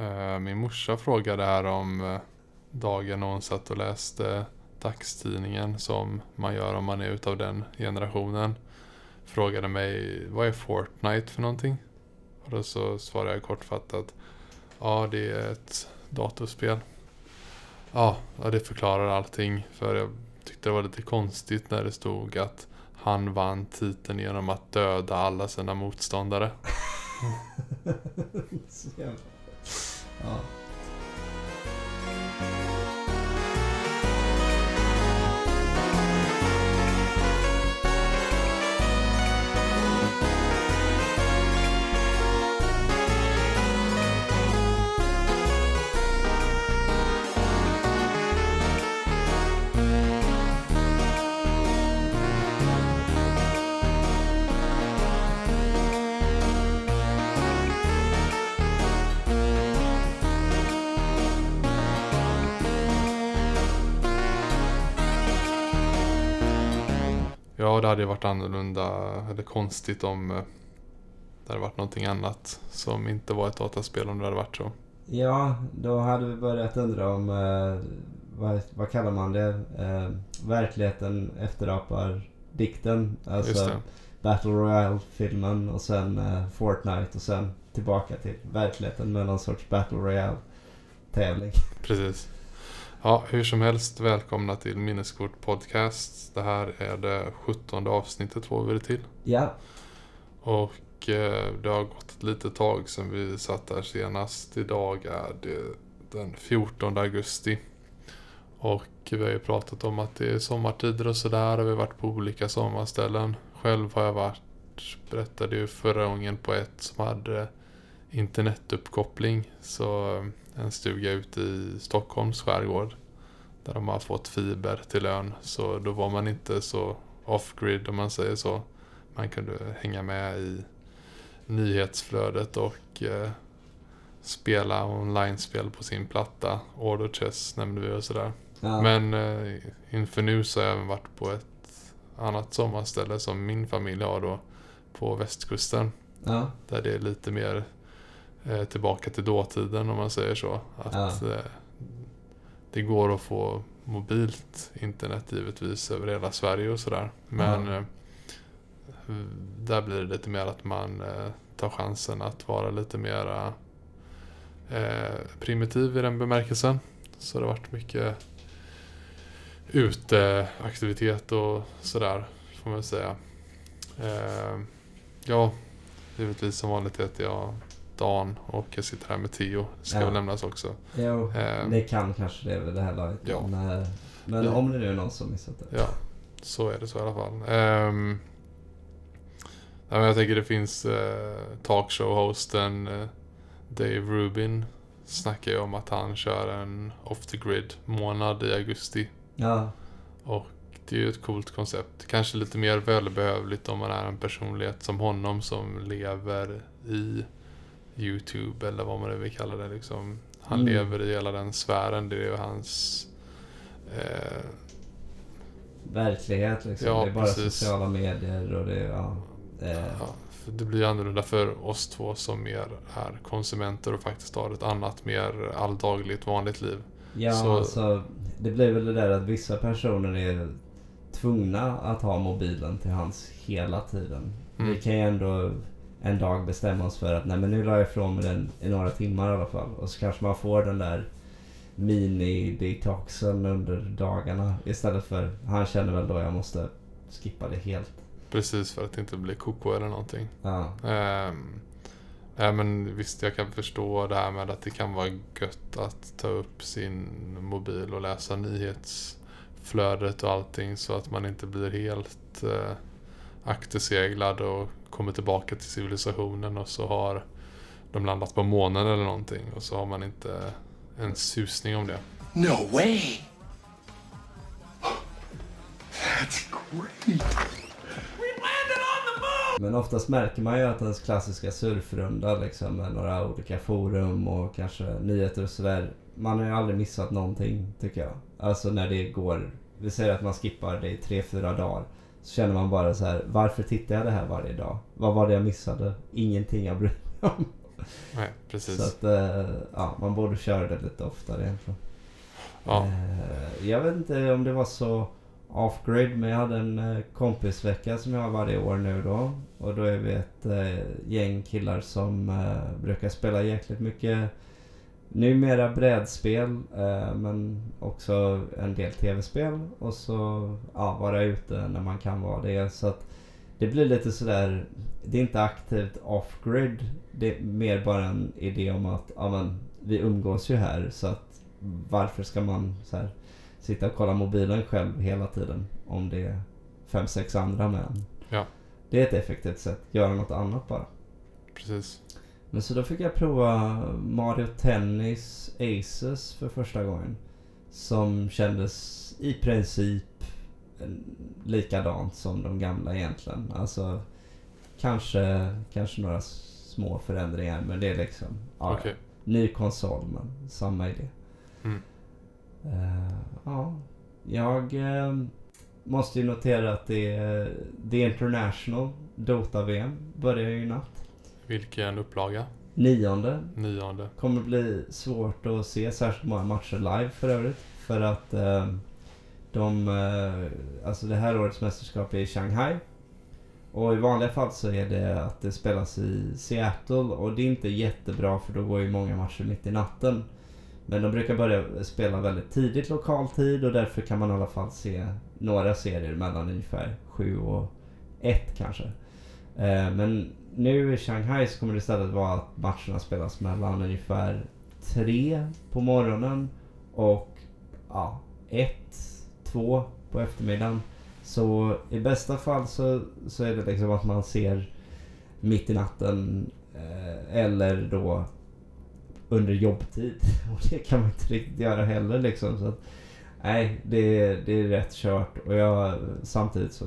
Eh, min morsa frågade här om eh, dagen när hon satt och läste dagstidningen som man gör om man är utav den generationen. Frågade mig, vad är Fortnite för någonting? Och då så svarade jag kortfattat, ja det är ett datorspel. Ja, ja, det förklarar allting. För jag tyckte det var lite konstigt när det stod att han vann titeln genom att döda alla sina motståndare. Så hade ju varit annorlunda eller konstigt om eh, det hade varit någonting annat som inte var ett dataspel om det hade varit så. ja, då hade vi börjat undra om, eh, vad, vad kallar man det? Eh, verkligheten efterapar dikten. Alltså. Battle Royale-filmen och sen eh, Fortnite och sen tillbaka till verkligheten med någon sorts Battle Royale-tävling. Precis. Ja, hur som helst, välkomna till Minneskort Podcast. Det här är det 17 avsnittet får vi det till. Ja, Och eh, det har gått ett litet tag sedan vi satt här senast. Idag är det den 14 augusti. Och vi har ju pratat om att det är sommartider och sådär. Och vi har varit på olika sommarställen. Själv har jag varit, berättade ju förra gången på ett som hade internetuppkoppling. Så eh, en stuga ute i Stockholms skärgård. Där de har fått fiber till ön. Så då var man inte så off-grid om man säger så. Man kunde hänga med i nyhetsflödet och eh, spela online-spel på sin platta. Order Chess nämnde vi och sådär. ja. Men eh, inför nu så har jag även varit på ett annat sommarställe som min familj har då. På västkusten. ja. Där det är lite mer tillbaka till dåtiden om man säger så. Att Ja. eh, det går att få mobilt internet givetvis över hela Sverige och sådär. Men Ja. eh, där blir det lite mer att man eh, tar chansen att vara lite mera eh, primitiv i den bemärkelsen. Så det har varit mycket uteaktivitet och sådär får man säga. Eh, ja, givetvis som vanligt heter jag Dan och jag sitter här med Theo. Ska Ja. väl nämnas också. Jo, Eh, det kan kanske det vid det här laget. Ja. Men, eh, men Ja. om det nu är någon som missat det. Ja, så är det så i alla fall. Um, nej, jag tänker det finns uh, talkshow-hosten eh, Dave Rubin snackar ju om att han kör en off the grid månad i augusti. Ja, Och det är ju ett coolt koncept. Kanske lite mer välbehövligt om man är en personlighet som honom som lever i YouTube eller vad man nu vill kalla det. Liksom. Han Mm. lever i hela den sfären. Det är ju hans eh, verklighet liksom. Ja, det är bara precis. sociala medier och det ja. Eh, Ja, för det blir annorlunda för oss två som mer är konsumenter och faktiskt har ett annat mer alldagligt vanligt liv. ja, så- alltså det blir väl det där att vissa personer är tvungna att ha mobilen till hands hela tiden. Mm. Vi kan ju ändå en dag bestämma oss för att nej men nu la jag ifrån mig den i några timmar i alla fall. Och så kanske man får den där mini-detoxen under dagarna istället för han känner väl då jag måste skippa det helt. Precis för att det inte blir koko eller någonting. Ja, Ehm, nej men visst, jag kan förstå det här med att det kan vara gött att ta upp sin mobil och läsa nyhetsflödet och allting så att man inte blir helt eh, akterseglad och kommer tillbaka till civilisationen och så har de landat på månen eller någonting och så har man inte en susning om det. No way! That's great! Men oftast märker man ju att ens klassiska surfrunda liksom med några olika forum och kanske nyheter och sådär. Man har ju aldrig missat någonting tycker jag. Alltså när det går, vi säger att man skippar det i tre, fyra dagar. Så känner man bara så här, varför tittar jag det här varje dag? Vad var det jag missade? Ingenting jag bryr mig om. Nej, precis. Så att, eh, ja, man borde köra det lite oftare egentligen. ja. Eh, jag vet inte om det var så off-grid, men jag hade en eh, kompisvecka som jag har varje år nu då. Och då är vi ett eh, gäng killar som brukar spela jäkligt mycket numera brädspel, eh, men också en del tv-spel. Och så ja, vara ute när man kan vara det. Så att det blir lite sådär, det är inte aktivt off-grid. Det är mer bara en idé om att ja, men, vi umgås ju här så att varför ska man så här, sitta och kolla mobilen själv hela tiden om det är fem, sex andra med en. Ja. Det är ett effektivt sätt, göra något annat bara. Precis. Men så då fick jag prova Mario Tennis Aces för första gången. Som kändes i princip likadant som de gamla egentligen. Alltså kanske, kanske några små förändringar men det är liksom ja, Okej. ny konsol men samma idé. Mm. Eh, ja, jag eh, måste ju notera att det är The International Dota-VM börjar ju i natt. Vilken upplaga? Nionde. Nionde. Kommer bli svårt att se särskilt många matcher live för övrigt. För att eh, de, eh, alltså det här årets mästerskap är i Shanghai. Och i vanliga fall så är det att det spelas i Seattle och det är inte jättebra för då går ju många matcher mitt i natten. Men de brukar börja spela väldigt tidigt lokal tid och därför kan man i alla fall se några serier mellan ungefär 7 och 1 kanske. Eh, men nu i Shanghai så kommer det istället vara att matcherna spelas mellan ungefär tre på morgonen och ja, 1, 2 på eftermiddagen. Så i bästa fall så, så är det liksom att man ser mitt i natten eh, eller då under jobbtid. Och det kan man inte riktigt göra heller liksom. Så att, nej, det, det är rätt kört. Och jag samtidigt så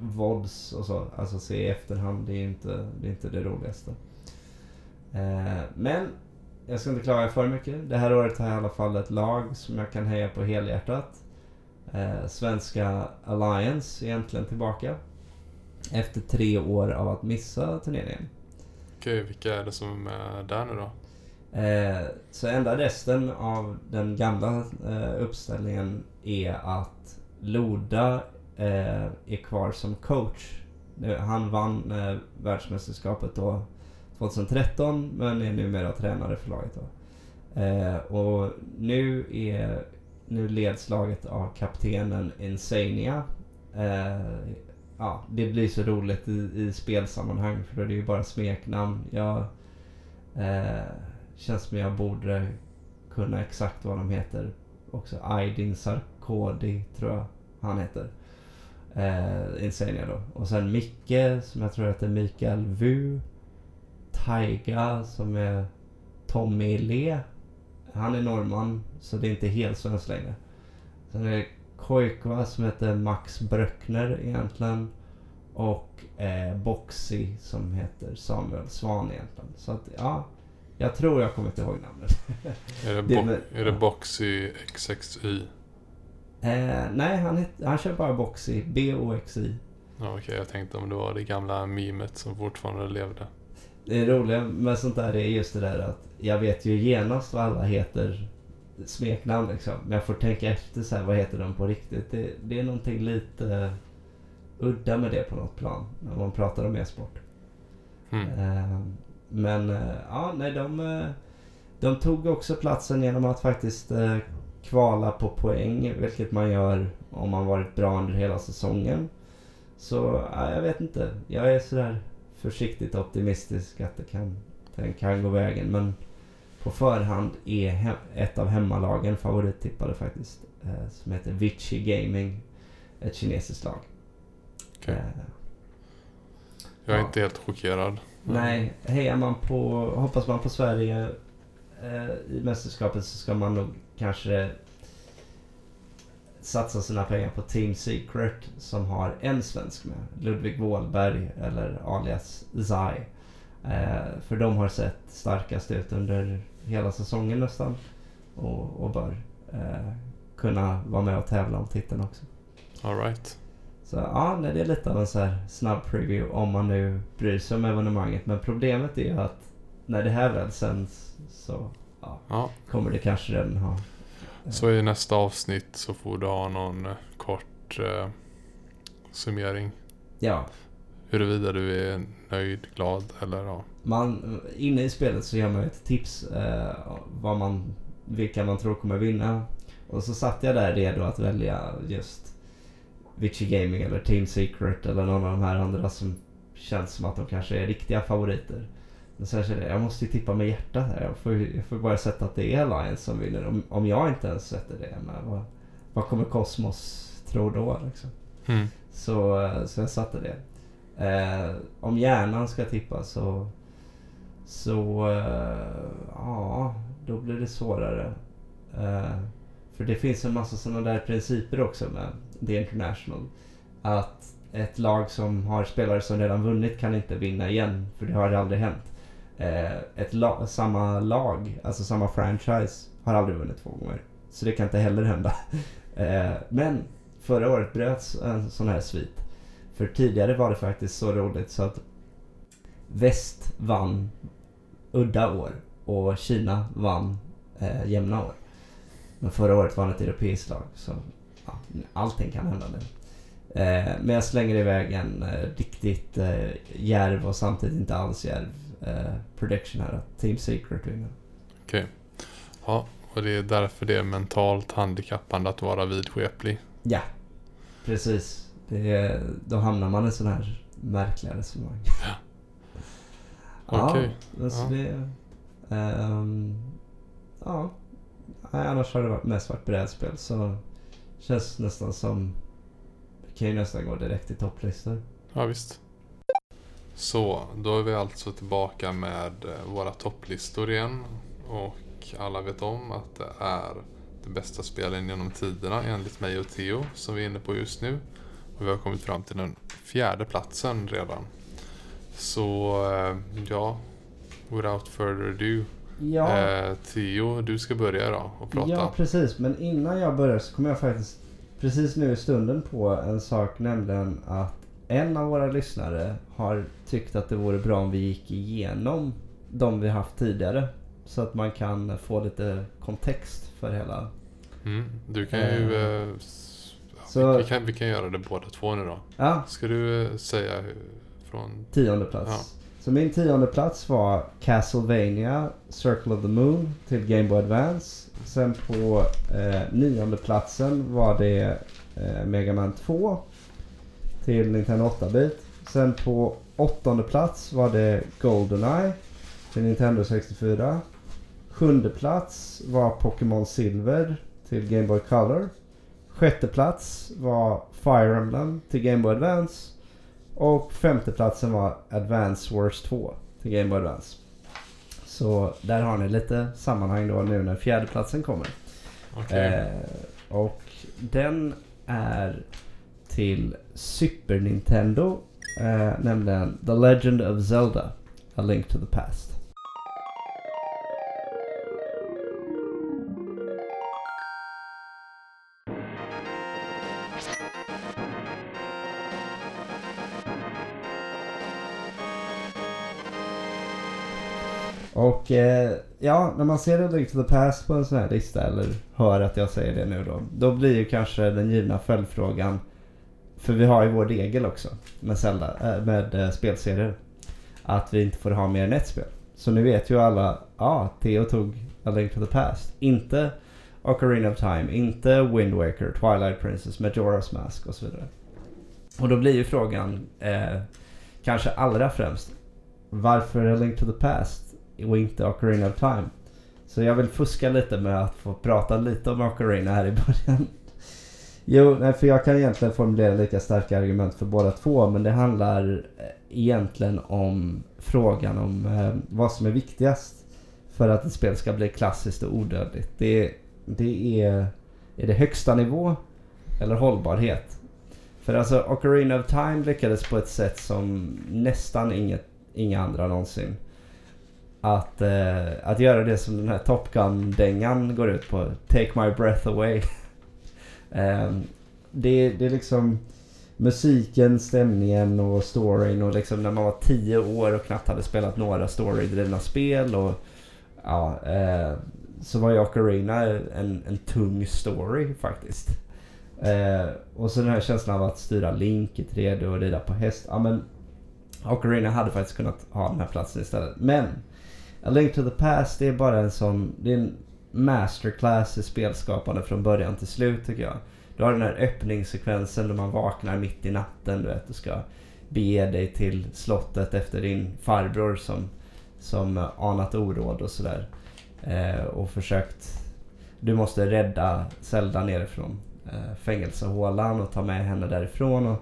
VODs och så, alltså se i efterhand, det är inte det, är inte det roligaste. Eh, men jag ska inte klaga för mycket. Det här året har jag i alla fall ett lag som jag kan heja på helhjärtat. Eh, svenska Alliance är egentligen tillbaka. Efter tre år av att missa turneringen. Okej, vilka är det som är där nu då? Eh, så enda resten av den gamla eh, uppställningen är att Loda eh, är kvar som coach. Han vann eh, världsmästerskapet då 2013 men är numera tränare för laget. Då. Eh, och nu, är, nu leds laget av kaptenen Insania. Eh, ja, det blir så roligt i, i spelsammanhang för då är det ju bara smeknamn. Jag, eh, känns som jag borde kunna exakt vad de heter också. Aydin Sarkodi tror jag han heter. Eh, Insania då. Och sen Micke som jag tror heter Mikael Vu. Taiga som är Tommy Le. Han är norrman så det är inte helt svenskt längre. Sen är det Koikva som heter Max Bröckner egentligen. Och eh, Boxy som heter Samuel Svan egentligen. Så att ja, jag tror jag kommer inte ihåg namnet. Är det, Det bo- med- är det Boxy XXY? Eh, nej, han, het, han kör bara Boxy. B-O-X-Y. Ja, okej, jag tänkte om det var det gamla memet som fortfarande levde. Det roliga med sånt där är just det där att jag vet ju genast vad alla heter smeknamn liksom. Men jag får tänka efter så här, vad heter de på riktigt? Det, det är någonting lite udda med det på något plan. När man pratar om e-sport. Mm. Eh, men eh, ja, nej de, eh, de tog också platsen genom att faktiskt kvala på poäng. Vilket man gör om man varit bra under hela säsongen. Så ja, jag vet inte. Jag är sådär försiktigt optimistisk att det kan, den kan gå vägen. Men på förhand är he- ett av hemmalagen favorittippade faktiskt. Eh, som heter Vici Gaming. Ett kinesiskt lag. Okej. Eh, Jag är ja. inte helt chockerad. Nej, hejar man på, hoppas man på Sverige eh, i mästerskapet så ska man nog kanske satsa sina pengar på Team Secret som har en svensk med. Ludvig Wåhlberg eller alias Zai. Eh, för de har sett starkast ut under hela säsongen nästan. Och, och bör eh, kunna vara med och tävla om titeln också. Alright. Så ja, det är lite av en så här snabb preview om man nu bryr sig om evenemanget. Men problemet är ju att när det här väl sänds så ja, kommer det kanske redan ha... så i nästa avsnitt så får du ha någon eh, kort eh, summering. Ja, Huruvida du är nöjd, glad eller ja. man, inne i spelet så ger man ett tips eh, vad man, vilka man tror kommer vinna. Och så satt jag där redo att välja just Vichy Gaming eller Team Secret eller någon av de här andra som känns som att de kanske är riktiga favoriter. Men sen kände jag, jag måste ju tippa med hjärtat här. Jag får, jag får bara sätta att det är Alliance som vinner. Om, om jag inte ens sätter det, men vad, vad kommer Cosmos tro då liksom? Mm. Så, eh, så jag satte det. Eh, om hjärnan ska tippa så... Så... Eh, ja, då blir det svårare. Eh, för det finns en massa sådana där principer också med The International. Att ett lag som har spelare som redan vunnit kan inte vinna igen. För det har aldrig hänt. Eh, ett la- samma lag, alltså samma franchise, har aldrig vunnit två gånger. Så det kan inte heller hända. Eh, men förra året bröts en sån här svit. För tidigare var det faktiskt så roligt så att väst vann udda år och Kina vann eh, jämna år. Men förra året vann ett europeiskt lag så ja, allting kan hända nu. Eh, men jag slänger iväg en eh, riktigt eh, järv och samtidigt inte alls järv eh, prediction här att Team Secret vinner. Okej. Ja, och det är därför det är mentalt handikappande att vara vidskeplig. Ja, precis. Det är, då hamnar man i sån här märkliga resonemang. Okej. Ja, men så Ja. det... ehm, ja. Nej, annars har det varit mest varit brädspel så känns nästan som... Det kan ju nästan gå direkt till topplistor. Ja, visst. Så, då är vi alltså tillbaka med eh, våra topplistor igen. Och alla vet om att det är de bästa spelen genom tiderna enligt mig och Theo som vi är inne på just nu. Och vi har kommit fram till den fjärde platsen redan. Så, eh, ja. Without further ado. Ja, Eh, Theo, du ska börja då och prata. ja, precis. Men innan jag börjar så kommer jag faktiskt precis nu i stunden på en sak, nämligen att en av våra lyssnare har tyckt att det vore bra om vi gick igenom de vi haft tidigare. Så att man kan få lite kontext för hela. Mm, du kan ju... Eh, ja, Så- vi, kan, vi kan göra det båda två nu då. Ja, Ska du eh, säga från... tionde plats. Ja. Så min tionde plats var Castlevania Circle of the Moon till Game Boy Advance. Sen på eh, nionde platsen var det eh, Mega Man 2 till Nintendo 8-bit. Sen på åttonde plats var det Goldeneye till Nintendo 64. Sjunde plats var Pokémon Silver till Game Boy Color. Sjätte plats var Fire Emblem till Game Boy Advance. Och femteplatsen var Advance Wars 2 till Game Boy Advance. Så där har ni lite sammanhang då nu när fjärdeplatsen kommer. Okej. Eh, och den är till Super Nintendo. Eh, nämligen The Legend of Zelda. A Link to the Past. Och eh, ja, när man ser A Link to the Past på en sån här lista eller hör att jag säger det nu då. Då blir ju kanske den givna följdfrågan. För vi har ju vår regel också med, Zelda, eh, med eh, spelserier. Att vi inte får ha mer än ett spel. Så nu vet ju alla, ja, Theo tog A Link to the Past. Inte Ocarina of Time, inte Wind Waker, Twilight Princess, Majora's Mask och så vidare. Och då blir ju frågan, eh, kanske allra främst, varför A Link to the Past och inte Ocarina of Time? Så jag vill fuska lite med att få prata lite om Ocarina här i början. Jo, nej, för jag kan egentligen formulera lika starka argument för båda två, men det handlar eh, egentligen om frågan om eh, vad som är viktigast för att ett spel ska bli klassiskt och odödligt. Det, det är, är det högsta nivå eller hållbarhet? För alltså Ocarina of Time lyckades på ett sätt som nästan inget, inga andra någonsin. Att, eh, att göra det som den här Top Gun-dängan går ut på. Take my breath away. Ehm, det, det är liksom... musiken, stämningen och storyn och liksom när man var tio år och knappt hade spelat några storydrivna spel och ja, eh, så var ju Ocarina en, en tung story faktiskt. Eh, och så den här känslan av att styra Link i 3D och rida på häst. Ja men Ocarina hade faktiskt kunnat ha den här platsen istället. Men A Link to the Past det är bara en sån, det är en masterclass i spelskapande från början till slut tycker jag. Du har den här öppningssekvensen då man vaknar mitt i natten. Du vet, och ska bege dig till slottet efter din farbror som, som anat oråd och sådär. Eh, och försökt... Du måste rädda Zelda nerifrån eh, fängelsehålan och ta med henne därifrån. Och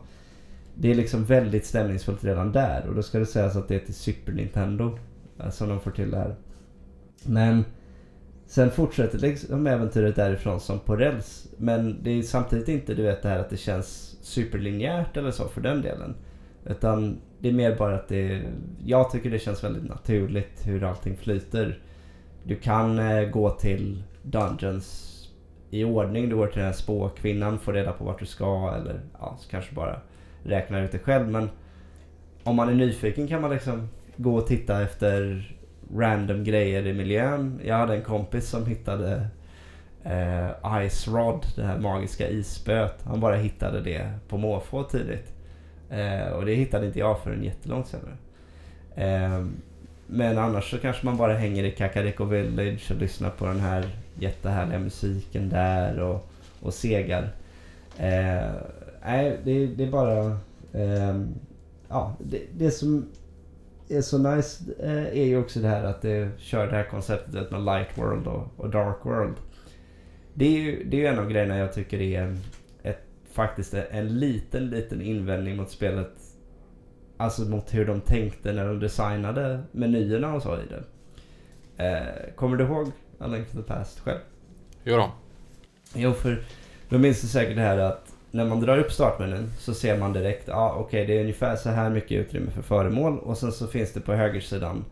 det är liksom väldigt stämningsfullt redan där. Och då ska det sägas att det är till Super Nintendo eh, som de får till det här. Men Sen fortsätter liksom äventyret därifrån som på räls. Men det är samtidigt inte du vet det här att det känns superlinjärt eller så för den delen. Utan det är mer bara att det... Jag tycker det känns väldigt naturligt hur allting flyter. Du kan eh, gå till Dungeons i ordning. Du går till den här spåkvinnan, får reda på vart du ska eller ja, så kanske bara räknar ut det själv. Men om man är nyfiken kan man liksom gå och titta efter random grejer i miljön. Jag hade en kompis som hittade eh, Ice Rod, det här magiska isspöet. Han bara hittade det på måfå tidigt. Eh, och det hittade inte jag förrän jättelångt senare. Eh, men annars så kanske man bara hänger i Kakariko Village och lyssnar på den här jättehärliga musiken där och, och segar. Eh, nej, det, det är bara... Eh, ja, det, det som är så nice eh, är ju också det här att det kör det här konceptet med light world och, och dark world. Det är ju det är en av grejerna jag tycker är ett, faktiskt en liten, liten invändning mot spelet. Alltså mot hur de tänkte när de designade menyerna och så i det. Eh, kommer du ihåg A Link to the Past själv? Jo då. Jo, för då minns du säkert det här att när man drar upp startmenyn så ser man direkt, ja ah, okej okay, det är ungefär så här mycket utrymme för föremål och sen så finns det på högersidan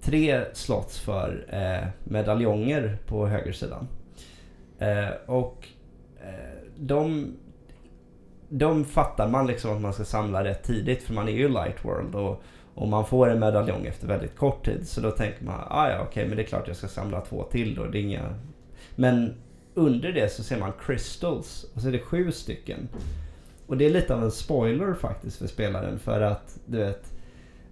tre slots för eh, medaljonger på högersidan. Eh, och eh, de, de fattar man liksom att man ska samla rätt tidigt för man är ju light world och, och man får en medaljong efter väldigt kort tid. Så då tänker man, ah, ja okej okay, men det är klart jag ska samla två till då. Det är inga... Men under det så ser man crystals och så är det sju stycken. Och det är lite av en spoiler faktiskt för spelaren för att du vet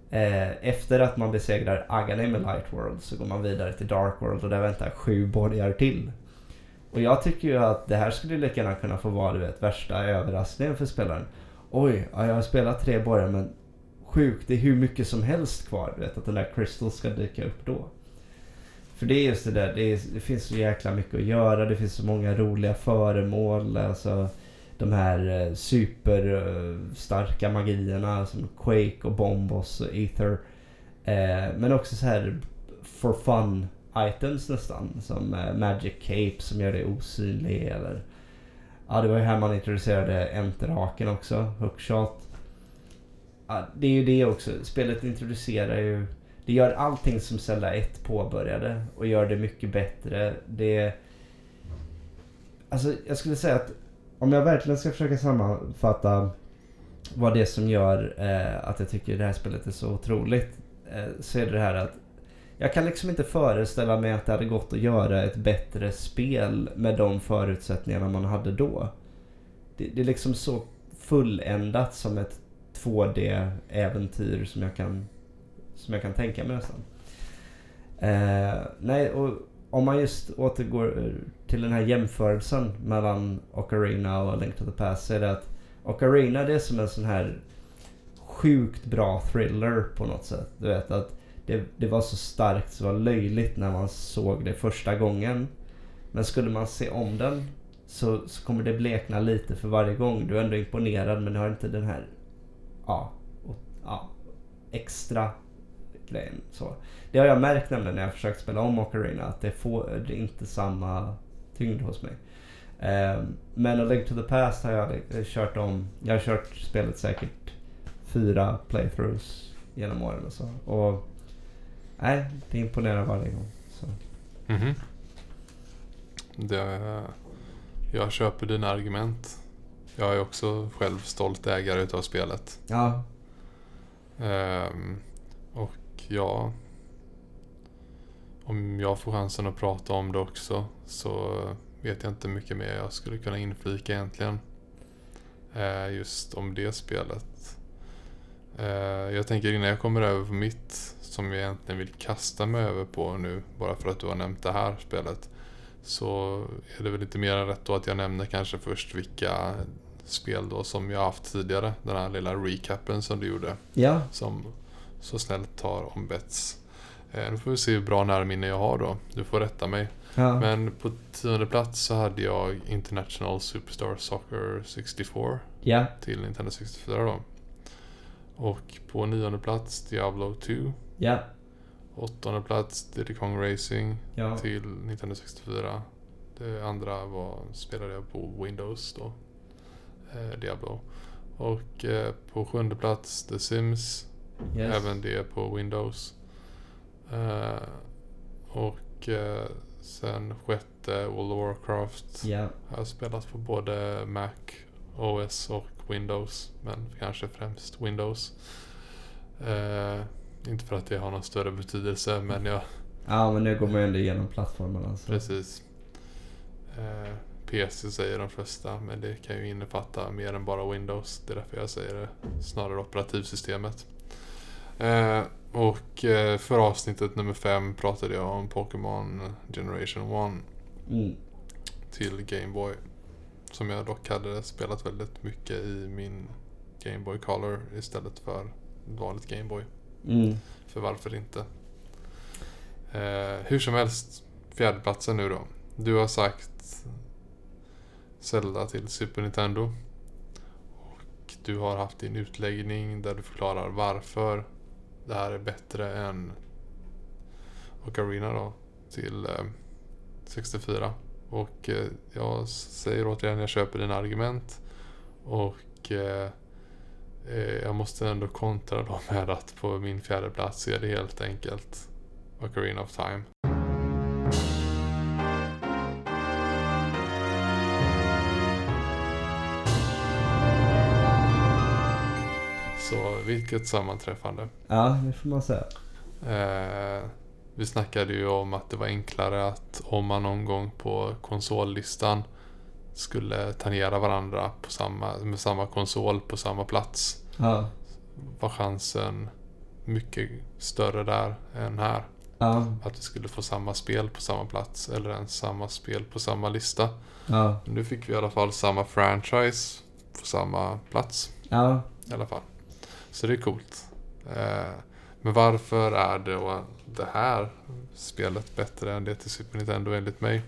eh, efter att man besegrar Agane med Light World så går man vidare till Dark World och där väntar sju borgar till. Och jag tycker ju att det här skulle lika gärna kunna få vara du vet, värsta överraskningen för spelaren. Oj, ja, jag har spelat tre borgar men sjukt, det är hur mycket som helst kvar. Du vet, att den där crystal ska dyka upp då. För det är just det där, det, är, det, finns så jäkla mycket att göra. Det finns så många roliga föremål. Alltså de här eh, superstarka eh, magierna som Quake och Bombos och Ether. Eh, men också så här for fun items nästan. Som eh, Magic Cape som gör dig osynlig eller... Ja, det var ju här man introducerade Enterhaken också, Hookshot. Ja, det är ju det också. Spelet introducerar ju det gör allting som Zelda 1 påbörjade och gör det mycket bättre. Det... Alltså jag skulle säga att om jag verkligen ska försöka sammanfatta vad det är som gör eh, att jag tycker det här spelet är så otroligt. Eh, så är det det här att jag kan liksom inte föreställa mig att det hade gått att göra ett bättre spel med de förutsättningarna man hade då. Det, det är liksom så fulländat som ett 2D-äventyr som jag kan som jag kan tänka mig nästan. Eh, nej, och om man just återgår eh, till den här jämförelsen mellan Ocarina och Link to the Past så är det att Ocarina det är som en sån här sjukt bra thriller på något sätt. Du vet att det, det var så starkt så det var löjligt när man såg det första gången. Men skulle man se om den så, så kommer det blekna lite för varje gång. Du är ändå imponerad men du har inte den här ja, och, ja, extra grejen. Så. Det har jag märkt nämligen när jag försökt spela om Ocarina att det får det inte samma tyngd hos mig. Um, men A Link to the Past har jag kört om. Jag har kört spelet säkert fyra playthroughs genom åren och så. Och nej, det imponerar varje gång. Så. Mm -hmm. det, jag köper dina argument. Jag är också själv stolt ägare utav spelet. Ja, och ja, om jag får chansen att prata om det också så vet jag inte mycket mer jag skulle kunna inflika egentligen. Eh, just om det spelet. Eh, jag tänker innan jag kommer över på mitt som jag egentligen vill kasta mig över på nu bara för att du har nämnt det här spelet. Så är det väl lite mer än rätt då att jag nämner kanske först vilka spel då som jag haft tidigare. Den här lilla recapen som du gjorde ja, som så snällt tar ombetts. Eh, nu får vi se hur bra närminne jag har då. Du får rätta mig. ja, Men på tionde plats så hade jag International Superstar Soccer 64 ja, till Nintendo 64 då. Och på nionde plats Diablo 2. ja, Åttonde plats Diddy Kong Racing ja, till Nintendo 64. Det andra var, spelade jag på Windows då. Eh, Diablo. Och eh, på sjunde plats The Sims. Yes. Även det på Windows. Eh, och eh, sen sjätte World of Warcraft. Jag har spelat på både Mac, OS och Windows. Men kanske främst Windows. Eh, inte för att det har någon större betydelse men jag ja, men nu går man ju ändå igenom plattformarna. Så. Precis. Eh, PC säger de flesta, men det kan ju innefatta mer än bara Windows. Det är därför jag säger det. Snarare operativsystemet. Eh, och eh, för avsnittet nummer fem pratade jag om Pokémon Generation 1 Mm. till Game Boy. Som jag dock hade spelat väldigt mycket i min Game Boy Color istället för vanligt Game Boy. Mm. För varför inte? Eh, hur som helst, fjärdeplatsen nu då. Du har sagt Zelda till Super Nintendo. Och du har haft din utläggning där du förklarar varför det här är bättre än Ocarina då till eh, 64. Och eh, jag säger återigen, jag köper dina argument. Och eh, Jag måste ändå kontra då med att på min fjärde plats är det helt enkelt Ocarina of Time. Vilket sammanträffande. Ja, det får man säga. Eh, vi snackade ju om att det var enklare att om man någon gång på konsollistan skulle tangera varandra på samma, med samma konsol på samma plats Ja, var chansen mycket större där än här. ja, Att vi skulle få samma spel på samma plats eller ens samma spel på samma lista. ja, nu fick vi i alla fall samma franchise på samma plats ja. i alla fall. Så det är coolt. Eh, men varför är det då det här spelet bättre än det till Super Nintendo enligt mig?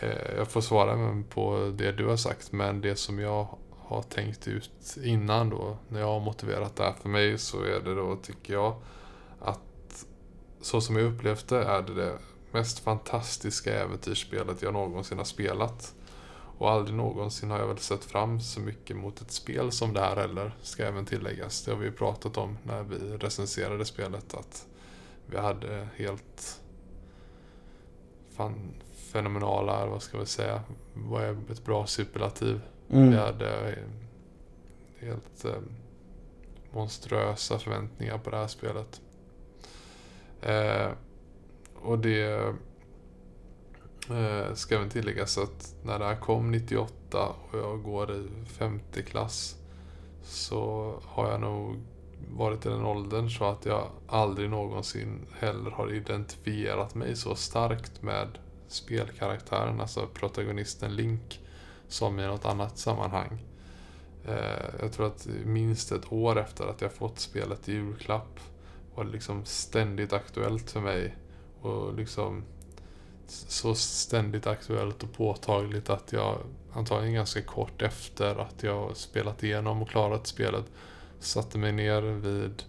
Eh, jag får svara på det du har sagt men det som jag har tänkt ut innan då när jag har motiverat det här för mig så är det då tycker jag att så som jag upplevt det är det det mest fantastiska äventyrsspelet jag någonsin har spelat. Och aldrig någonsin har jag väl sett fram så mycket mot ett spel som det här heller, ska även tilläggas. Det har vi ju pratat om när vi recenserade spelet, att vi hade helt fan, fenomenala, vad ska vi säga, vad är ett bra superlativ? Vi Mm. hade helt eh, monströsa förväntningar på det här spelet. Eh, och det eh, ska även tilläggas att när det här kom 98 och jag går i femte klass så har jag nog varit i den åldern så att jag aldrig någonsin heller har identifierat mig så starkt med spelkaraktären, alltså protagonisten Link, som i något annat sammanhang. Eh, jag tror att minst ett år efter att jag fått spelet i julklapp var det liksom ständigt aktuellt för mig. Och liksom så ständigt aktuellt och påtagligt att jag antagligen ganska kort efter att jag spelat igenom och klarat spelet satte mig ner vid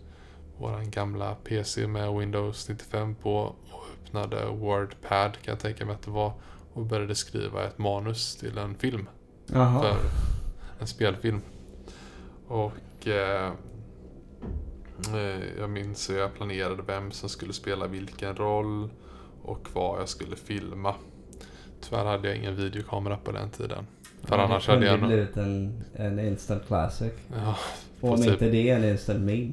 våran gamla PC med Windows 95 på och öppnade Wordpad kan jag tänka mig att det var och började skriva ett manus till en film Jaha. för en spelfilm. Och eh, eh, jag minns hur jag planerade vem som skulle spela vilken roll och vad jag skulle filma. Tyvärr hade jag ingen videokamera på den tiden. För det annars hade jag nog... blivit en, en instant classic. Ja, om Fast inte det en instant meme.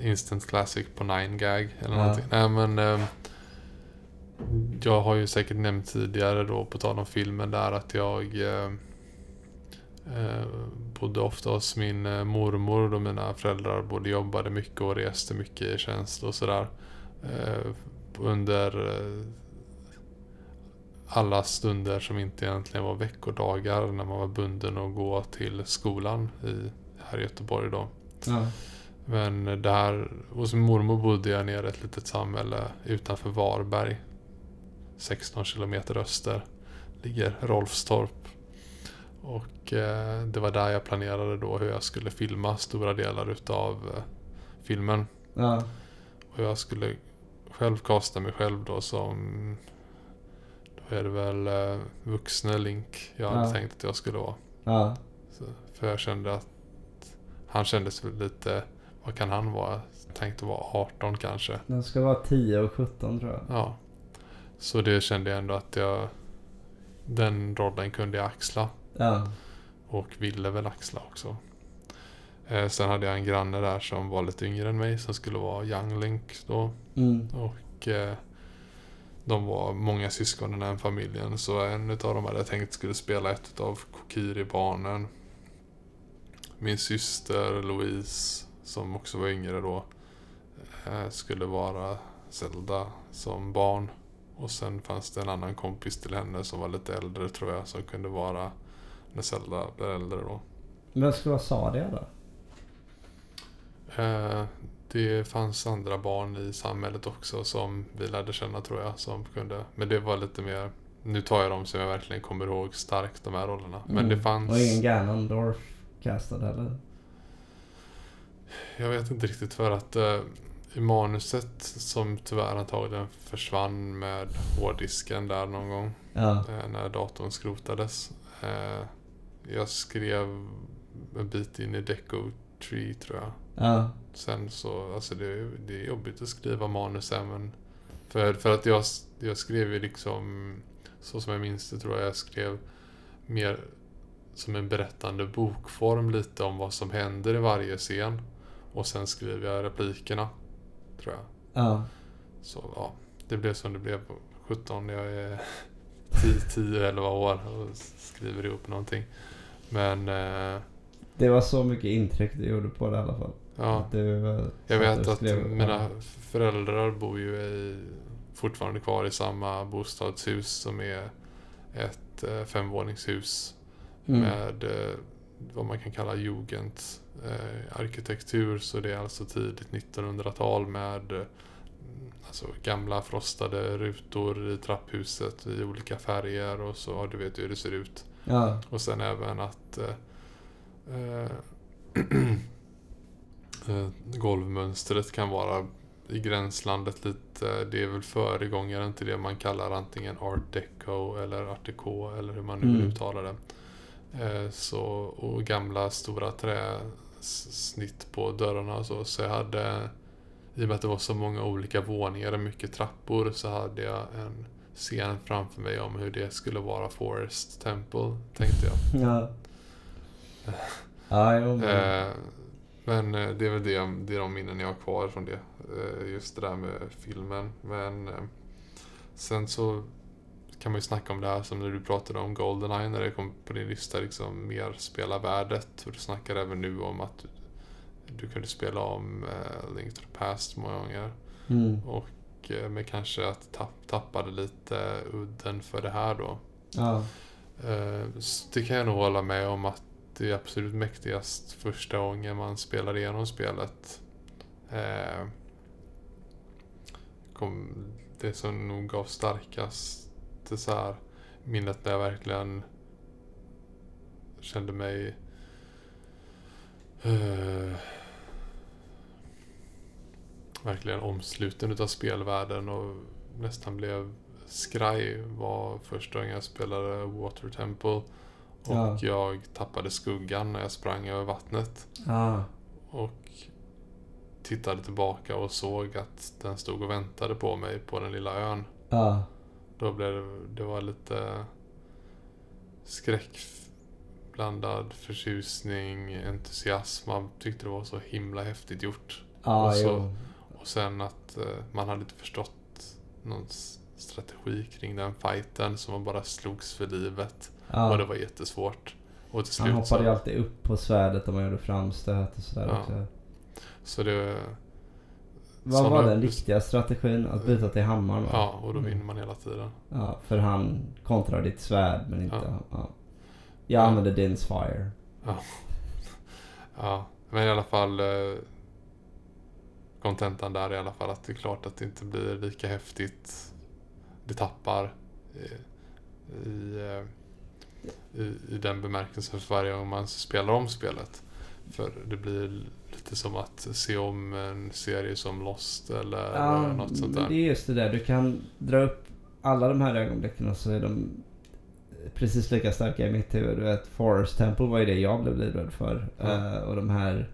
instant classic på 9gag eller Ja. någonting. Nej men... Eh, jag har ju säkert nämnt tidigare då på tal om filmen där att jag eh, eh, bodde ofta hos min eh, mormor då mina föräldrar både jobbade mycket och reste mycket i tjänst och sådär. Eh, under eh, alla stunder som inte egentligen var veckodagar när man var bunden att gå till skolan i, här i Göteborg då. Ja. Men där, hos min mormor bodde jag nere i ett litet samhälle utanför Varberg. 16 kilometer öster ligger Rolfstorp. Och eh, det var där jag planerade då hur jag skulle filma stora delar utav eh, filmen. Ja. Och jag skulle själv kasta mig själv då som Då är det väl eh, vuxne Link jag hade Ja. tänkt att jag skulle vara. Ja. Så, för jag kände att han kändes väl lite, vad kan han vara? Tänkte vara 18 kanske. Den ska vara 10 och 17 tror jag. Ja. Så det kände jag ändå att jag, den rollen kunde jag axla. Ja. Och ville väl axla också. Eh, sen hade jag en granne där som var lite yngre än mig som skulle vara Young Link då. Mm. Och eh, de var många syskon i den familjen. Så en utav dem hade jag tänkt skulle spela ett av Kokiri-barnen. Min syster Louise, som också var yngre då, eh, skulle vara Zelda som barn. Och sen fanns det en annan kompis till henne som var lite äldre tror jag, som kunde vara när Zelda blev äldre då. Men ska vara Sadia då? Eh, det fanns andra barn i samhället också som vi lärde känna tror jag. Som kunde, men det var lite mer... Nu tar jag dem som jag verkligen kommer ihåg starkt, de här rollerna. Men Mm. det fanns... Och ingen Ganondorf castad heller? Jag vet inte riktigt för att eh, i manuset som tyvärr antagligen försvann med hårddisken där någon gång. Ja. eh, när datorn skrotades. Eh, jag skrev en bit in i Deco Tree tror jag. Ja. Sen så, alltså det, det är jobbigt att skriva manus även. För, för att jag, jag skrev ju liksom, så som jag minns det tror jag jag skrev mer som en berättande bokform lite om vad som händer i varje scen. Och sen skrev jag replikerna, tror jag. Ja. Så ja, det blev som det blev. 17, jag är 10-11 år och skriver ihop någonting. Men eh, Det var så mycket intryck du gjorde på det i alla fall. Ja. Jag vet att mina föräldrar bor ju i, fortfarande kvar i samma bostadshus som är ett eh, femvåningshus Mm. med eh, vad man kan kalla jugend eh, arkitektur. Så det är alltså tidigt 1900-tal med eh, alltså gamla frostade rutor i trapphuset i olika färger och så, du vet hur det ser ut. Ja. Och sen även att eh, eh, golvmönstret kan vara i gränslandet lite. Det är väl föregångaren till det man kallar antingen art deco eller art deco eller hur man nu Mm. uttala det. Eh, så, och gamla stora träsnitt på dörrarna och så. Så jag hade, i och med att det var så många olika våningar och mycket trappor så hade jag en scen framför mig om hur det skulle vara Forest Temple, tänkte jag. Ja. Ja, jo, men... Eh, det är väl det, det är de minnen jag har kvar från det. Eh, just det där med filmen. Men eh, sen så kan man ju snacka om det här som när du pratade om Goldeneye när det kom på din lista, liksom mer spela värdet. Och du snackar även nu om att du, du kunde spela om eh, Link to the Past många gånger. Mm. Och eh, men kanske att tapp, tappade lite udden för det här då. Ja. Eh, Det kan jag nog hålla med om att det är absolut mäktigast första gången man spelar igenom spelet. Eh, kom, det som nog gav starkast så här minnet när jag verkligen kände mig eh, verkligen omsluten utav spelvärlden och nästan blev skraj var första gången jag spelade Water Temple. Och Ja. jag tappade skuggan när jag sprang över vattnet. Ja. Och tittade tillbaka och såg att den stod och väntade på mig på den lilla ön. Ja. Då blev det, det var lite skräck blandad förtjusning, entusiasm. Man tyckte det var så himla häftigt gjort. Och så-. Och sen att eh, man hade inte förstått någon strategi kring den fighten. Så man bara slogs för livet. Ja. Och det var jättesvårt. Och till Han slut hoppade ju alltid upp på svärdet om man gjorde framstöt och sådär Ja. också. Så det... Vad såna- var den riktiga strategin? Att byta till hammaren va? Ja, och då vinner man hela tiden. Ja, för han kontrar ditt svärd men inte... Ja. Ja. Jag Ja. använde Dins Fire. Ja, men i alla fall... eh, Kontentan där är i alla fall att det är klart att det inte blir lika häftigt. Det tappar i, i, eh, i, i den bemärkelsen för varje gång man spelar om spelet. För det blir lite som att se om en serie som Lost eller Ja, något sånt där. det är just det där. Du kan dra upp alla de här ögonblicken och så är de precis lika starka i mitt huvud. Du vet, Forest Temple var ju det jag blev livrädd för. Ja. Eh, och de här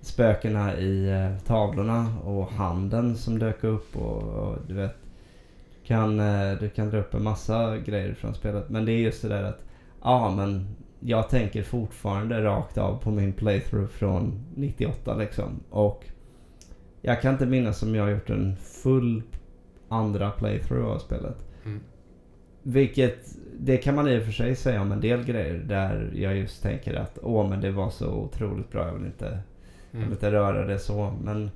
spökena i eh, tavlorna och handen som dök upp och, och du vet. Kan, eh, du kan dra upp en massa grejer från spelet. Men det är just det där att ja men jag tänker fortfarande rakt av på min playthrough från 98 liksom. Och jag kan inte minnas om jag har gjort en full andra playthrough av spelet. Mm. Vilket, det kan man i och för sig säga om en del grejer där jag just tänker att åh men det var så otroligt bra, jag vill inte, jag vill Mm. inte röra det så. Men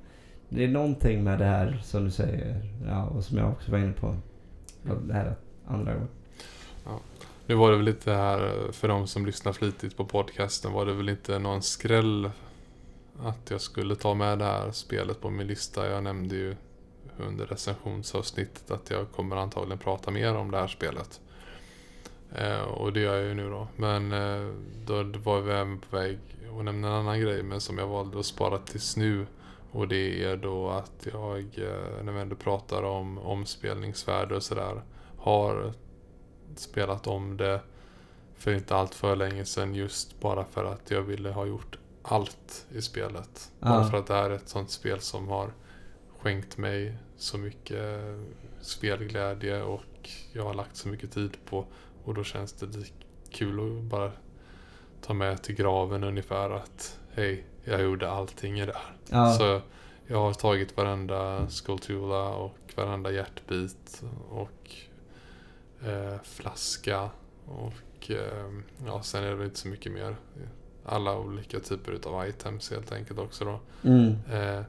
det är någonting med det här som du säger, ja, och som jag också var inne på. Det här andra gången. Nu var det väl inte här, för de som lyssnar flitigt på podcasten, var det väl inte någon skräll att jag skulle ta med det här spelet på min lista. Jag nämnde ju under recensionsavsnittet att jag kommer antagligen prata mer om det här spelet. Eh, och det gör jag ju nu då. Men eh, då var vi även på väg att nämna en annan grej, men som jag valde att spara tills nu. Och det är då att jag, eh, när vi ändå pratar om omspelningsvärde och sådär, har spelat om det för inte allt för länge sedan just bara för att jag ville ha gjort allt i spelet. Ja. Bara för att det här är ett sånt spel som har skänkt mig så mycket spelglädje och jag har lagt så mycket tid på och då känns det kul att bara ta med till graven ungefär att hej, jag gjorde allting i det här. Ja, Så jag har tagit varenda Skulltula och varenda hjärtbit och eh, flaska och eh, ja, sen är det inte så mycket mer. Alla olika typer utav items helt enkelt också då. mm, Eh,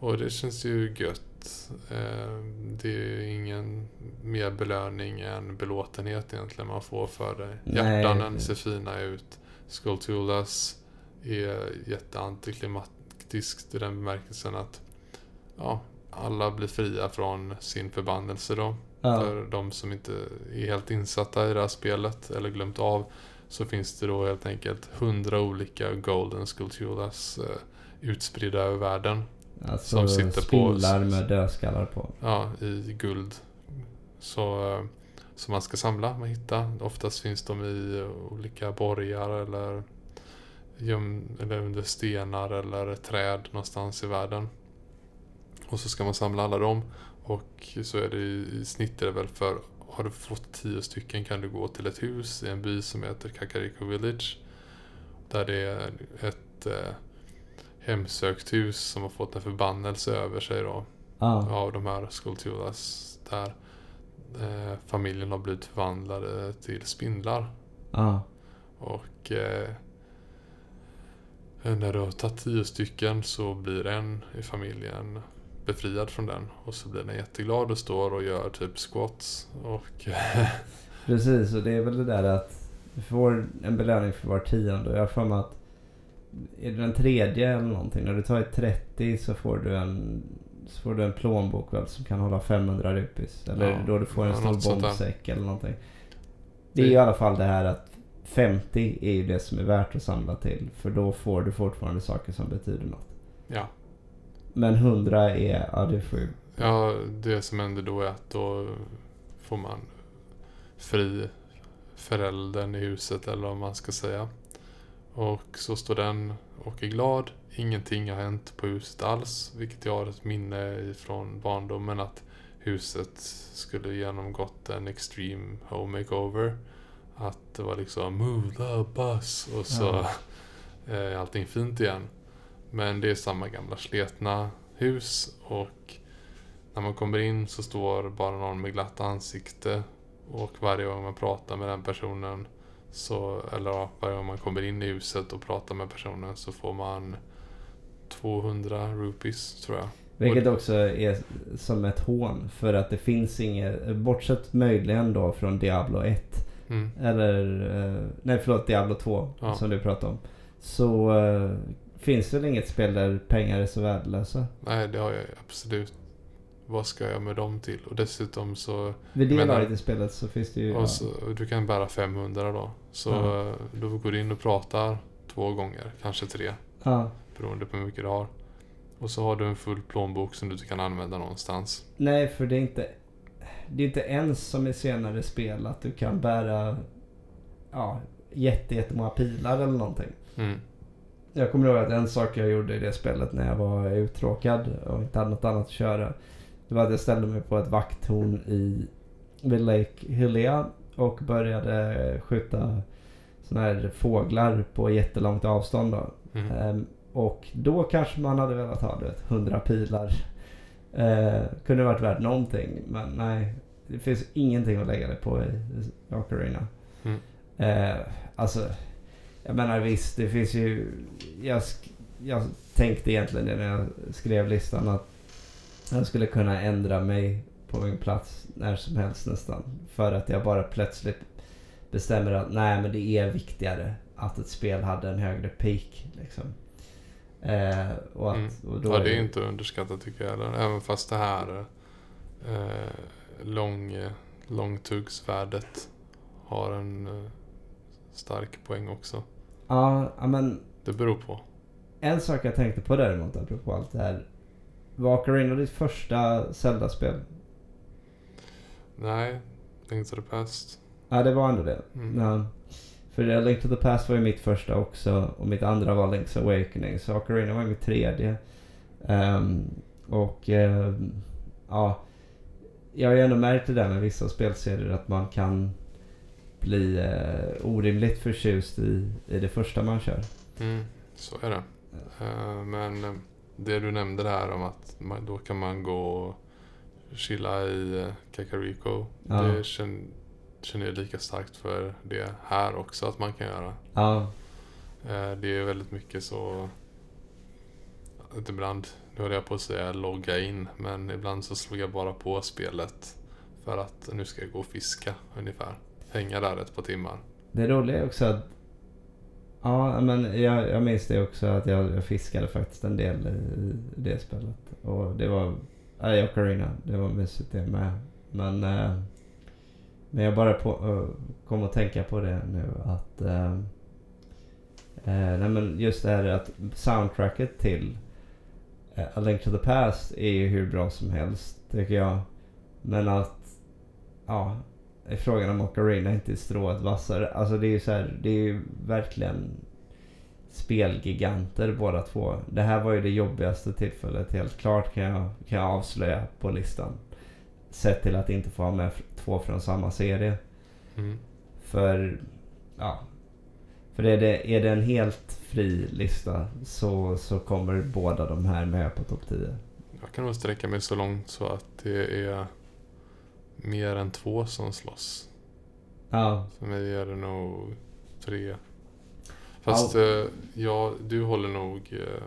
och det känns ju gött. Eh, det är ju ingen mer belöning än belåtenhet egentligen man får för det. Det- ser fina ut. Skulltulas är jätteantiklimatiskt i den bemärkelsen att ja, alla blir fria från sin förbannelse då. ja, För de som inte är helt insatta i det här spelet eller glömt av så finns det då helt enkelt hundra olika Golden Skulltulas eh, utspridda över världen. alltså som sitter på- spindlar med dödskallar på. Ja, i guld. Så, eh, som man ska samla och hitta. Oftast finns de i olika borgar eller, göm, eller under stenar eller träd någonstans i världen. Och så ska man samla alla dem. Och så är det i, i snitt är det väl för har du fått tio stycken kan du gå till ett hus i en by som heter Kakariko Village. Där det är ett eh, hemsökt hus som har fått en förbannelse över sig då Ja, av de här Skulltulas där eh, familjen har blivit förvandlade till spindlar. ja, Och eh, när du har tagit tio stycken så blir en i familjen befriad från den. Och så blir den jätteglad och står och gör typ squats. Och precis. Och det är väl det där att du får en belöning för var tionde. Och jag har för mig att är det den tredje eller någonting. När du tar ett 30 så får du en så får du en plånbok väl som kan hålla 500 rupis. Eller Ja, då du får en ja, stor bombsäck eller någonting. Det är i alla fall det här att 50 är ju det som är värt att samla till. För då får du fortfarande saker som betyder något. ja, Men 100 är, ja det får ju... ja, det som händer då är att då får man fri föräldern i huset eller vad man ska säga. Och så står den och är glad. Ingenting har hänt på huset alls. Vilket jag har ett minne ifrån barndomen att huset skulle genomgått en extreme home makeover. Att det var liksom move the bus och så Ja. är allting fint igen. Men det är samma gamla sletna hus och när man kommer in så står bara någon med glatt ansikte och varje gång man pratar med den personen så, eller ja, varje gång man kommer in i huset och pratar med personen så får man 200 rupees tror jag. Vilket också är som ett hån. För att det finns inget, bortsett möjligen då från Diablo 1. Mm. Eller, eh, nej förlåt Diablo 2 Ja. som du pratade om. Så eh, finns det väl inget spel där pengar är så värdelösa. Nej, det har jag absolut. Vad ska jag med dem till? Och dessutom så, Vid det Men- laget i spelet så finns det ju... och så du kan bära 500 då. Så Ja. eh, då går du in och pratar två gånger, kanske tre. ja. Beroende på hur mycket du har. Och så har du en full plånbok som du inte kan använda någonstans. Nej, för det är inte... Det är inte ens som i senare spel att du kan bära ja, jätte, jättemånga pilar eller någonting. Mm. Jag kommer ihåg att en sak jag gjorde i det spelet när jag var uttråkad och inte hade något annat att köra. Det var att jag ställde mig på ett vakttorn i vid Lake Hylia och började skjuta såna här fåglar på jättelångt avstånd. Då. Mm. Ehm, och då kanske man hade velat ha du vet, 100 pilar. Eh, kunde varit värt någonting men nej. Det finns ingenting att lägga det på i Ocarina. Mm. Eh, alltså, jag menar visst det finns ju... Jag, jag tänkte egentligen när jag skrev listan att jag skulle kunna ändra mig på min plats när som helst nästan. För att jag bara plötsligt bestämmer att nej men det är viktigare att ett spel hade en högre peak. Liksom. Eh, och att, Mm. och då Ja, det är inte underskattat tycker jag heller. Även fast det här eh, lång, långtuggsvärdet har en eh, stark poäng också. Ja, ja, men Det beror på. en sak jag tänkte på däremot apropå allt det här. Var Ocarina ditt första Zelda-spel? Nej, Link to the Past. Ja, det var ändå det. Mm. Ja. För A Link to the Past var ju mitt första också och mitt andra var Link's Awakening. Så Ocarina var mitt tredje. Ehm, och ehm, ja, jag har ju ändå märkt det där med vissa spelserier att man kan bli eh, orimligt förtjust i, i det första man kör. Mm, så är det. Eh, men det du nämnde där om att man, då kan man gå och chilla i eh, Kakariko. Ja. Det känner, känner lika starkt för det här också att man kan göra. Ja, Eh, Det är väldigt mycket så ibland, nu höll jag på att säga logga in, men ibland så slog jag bara på spelet för att nu ska jag gå och fiska ungefär. Hänga där ett par timmar. det roliga är också att Ja, men jag, jag minns det också att jag, jag fiskade faktiskt en del i, det spelet. Och det var, i Ocarina, det var mysigt det med. Men, eh, men jag bara på, eh, kom att tänka på det nu att eh, eh, nej men just det här att soundtracket till eh, A Link to the Past är ju hur bra som helst tycker jag. Men att, ja, är frågan om Ocarina inte är strået vassare. Alltså det är ju så här, det är ju verkligen spelgiganter båda två. Det här var ju det jobbigaste tillfället helt klart kan jag, kan jag avslöja på listan. Sett till att inte få ha med två från samma serie. Mm. För, ja. För är det, är det en helt fri lista så, så kommer båda de här med på topp 10. Jag kan nog sträcka mig så långt så att det är mer än två som slåss. Ja, För mig är det nog tre. Fast eh, ja, du håller nog eh,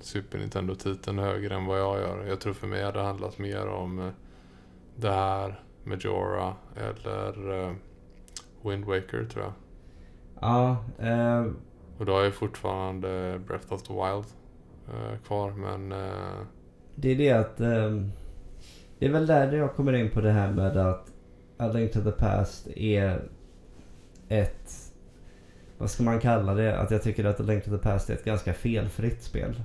Super Nintendo-titeln högre än vad jag gör. Jag tror för mig hade det handlat mer om eh, det här, Majora eller eh, Wind Waker tror jag. ja eh, Och då har jag fortfarande Breath of the Wild eh, kvar men Det är det att... ehm, det är väl där jag kommer in på det här med att A Link to the Past är ett... Vad ska man kalla det? Att jag tycker att A Link to the Past är ett ganska felfritt spel.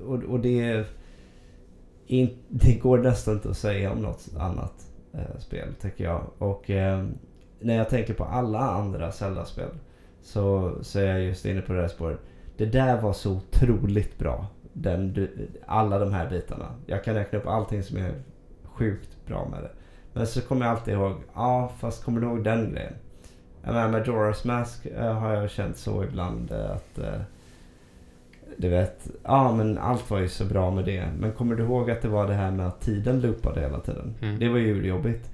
Och, och det... In, det går nästan inte att säga om något annat eh, spel tycker jag. Och eh, när jag tänker på alla andra Zelda-spel så, så är jag just inne på det här spåret. Det där var så otroligt bra. Den, du- alla de här bitarna. Jag kan räkna upp allting som är sjukt bra med det. Men så kommer jag alltid ihåg, ja fast kommer du ihåg den grejen? Jag menar, med Majora's Mask eh, har jag känt så ibland eh, att eh, du vet, ja men allt var ju så bra med det. Men kommer du ihåg att det var det här med att tiden loopade hela tiden? Mm. Det var ju jobbigt.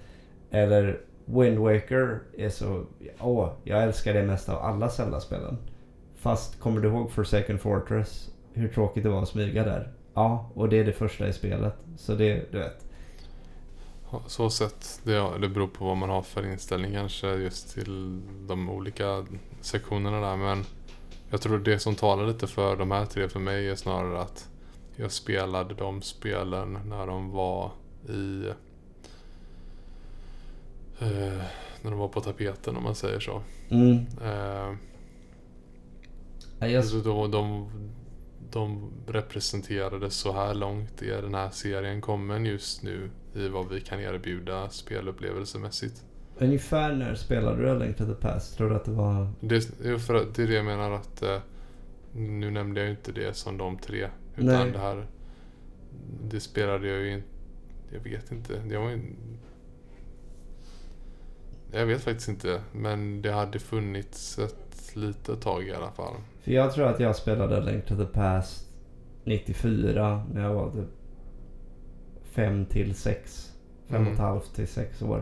Eller Wind Waker är så, åh, jag älskar det mest av alla Zelda-spelen. Fast kommer du ihåg Forsaken Fortress? Hur tråkigt det var att smyga där? Ja, och det är det första i spelet. Så det, du vet. Så sett, det, det beror på vad man har för inställning kanske just till de olika sektionerna där. Men jag tror det som talar lite för de här tre för mig är snarare att jag spelade de spelen när de var i... Eh, när de var på tapeten om man säger så. Mm. Eh, Ja, Jag, så då, de, de representerade så här långt i den här serien kommen just nu i vad vi kan erbjuda spelupplevelsemässigt. Ungefär när spelade du Link to the Past? Tror du att det var... Det, jo, för att det är det jag menar att eh, nu nämnde jag ju inte det som de tre. Utan Nej. det här det spelade jag ju inte. Jag vet inte. Det var ju, jag vet faktiskt inte. Men det hade funnits ett litet tag i alla fall. För jag tror att jag spelade Link to the Past 94 när jag var typ 5 till 6. Fem och Mm. ett halvt till 6 år.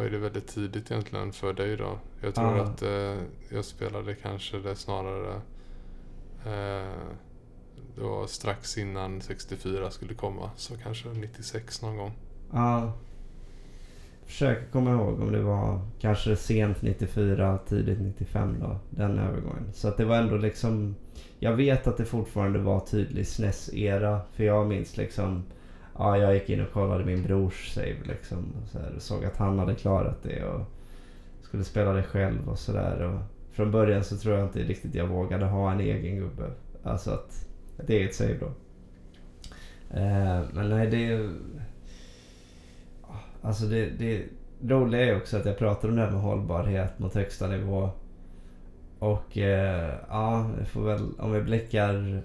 Är det väldigt tidigt egentligen för dig då? Jag tror Ja. att eh, jag spelade kanske det snarare eh, det var strax innan 64 skulle komma. Så kanske 96 någon gång. Ja. Försöker komma ihåg om det var kanske sent 94, tidigt 95 då. Den övergången. Så att det var ändå liksom... Jag vet att det fortfarande var tydlig SNES-era. För jag minns liksom... Ja, jag gick in och kollade min brors save liksom. Och så här, och såg att han hade klarat det och skulle spela det själv och sådär. Från början så tror jag inte riktigt jag vågade ha en egen gubbe. Alltså att ett eget save då. Eh, men nej, det... Alltså det, det roliga är också att jag pratar om det här med hållbarhet mot högsta nivå. Och eh, ja, vi får väl, om vi blickar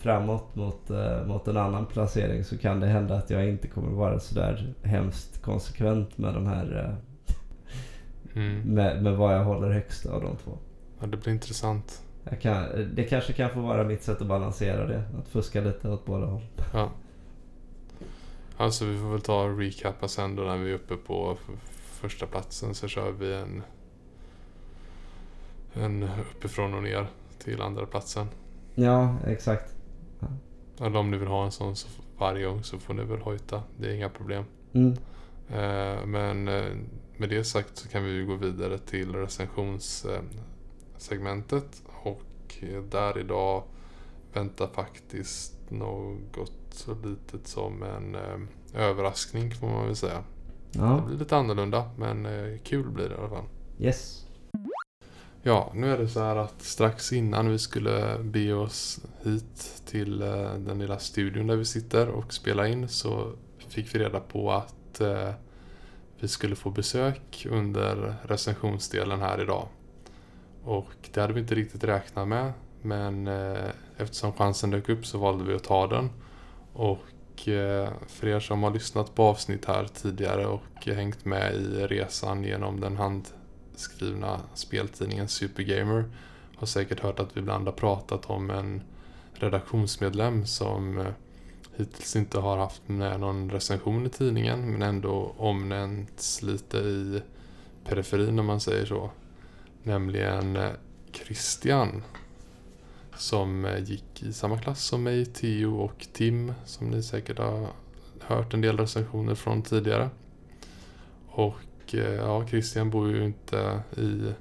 framåt mot, eh, mot en annan placering så kan det hända att jag inte kommer vara sådär hemskt konsekvent med de här eh, Mm. med, med vad jag håller högst av de två. Ja, det blir intressant. Kan, det kanske kan få vara mitt sätt att balansera det. Att fuska lite åt båda håll. Ja. Alltså vi får väl ta och recappa sen då när vi är uppe på första platsen så kör vi en en uppifrån och ner till andra platsen. Ja, exakt. Eller om ni vill ha en sån så varje gång så får ni väl hojta. Det är inga problem. Mm. Eh, men eh, med det sagt så kan vi ju gå vidare till recensionssegmentet. Och eh, där idag väntar faktiskt något så litet som en eh, överraskning får man väl säga. Det Ja, blir lite annorlunda men eh, kul blir det i alla fall. yes. Ja, nu är det så här att strax innan vi skulle be oss hit till eh, den lilla studion där vi sitter och spela in så fick vi reda på att eh, vi skulle få besök under recensionsdelen här idag. Och det hade vi inte riktigt räknat med men eh, eftersom chansen dök upp så valde vi att ta den. Och eh, för er som har lyssnat på avsnitt här tidigare och hängt med i resan genom den hand skrivna speltidningen Supergamer har säkert hört att vi ibland har pratat om en redaktionsmedlem som eh, hittills inte har haft med någon recension i tidningen men ändå omnämnts lite i periferin om man säger så. Nämligen eh, Christian som eh, gick i samma klass som mig, Theo och Tim som ni säkert har hört en del recensioner från tidigare. Och eh, ja, Christian bor ju inte i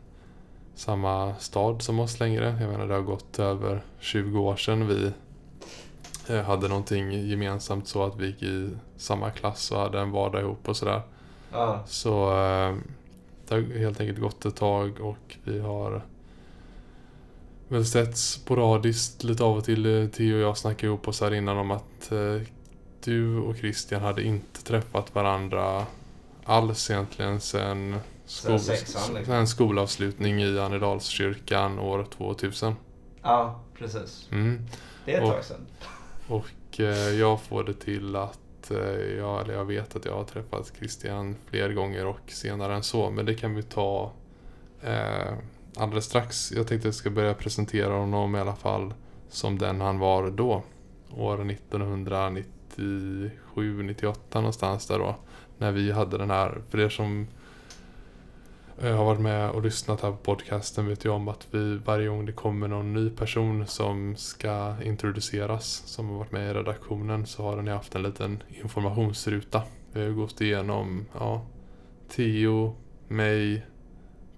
samma stad som oss längre. Jag menar det har gått över 20 år sedan vi eh, hade någonting gemensamt så att vi gick i samma klass och hade en vardag ihop och sådär. Ja. Så eh, det har helt enkelt gått ett tag och vi har väl sett sporadiskt lite av och till. Theo och jag snackade ihop oss här innan om att du och Christian hade inte träffat varandra alls egentligen sen, skol- sexan, liksom. sen skolavslutning i Annedalskyrkan år 2000. Ja, precis. Mm. Det är ett Och- tag sedan. Och eh, jag får det till att eh, jag, eller jag vet att jag har träffat Christian fler gånger och senare än så. Men det kan vi ta eh, alldeles strax. Jag tänkte att jag ska börja presentera honom i alla fall som den han var då. År 1997, 98 någonstans där då. När vi hade den här, för er som eh, har varit med och lyssnat här på podcasten vet ju om att vi varje gång det kommer någon ny person som ska introduceras som har varit med i redaktionen så har den haft en liten informationsruta. Vi har gått igenom ja, Theo, mig,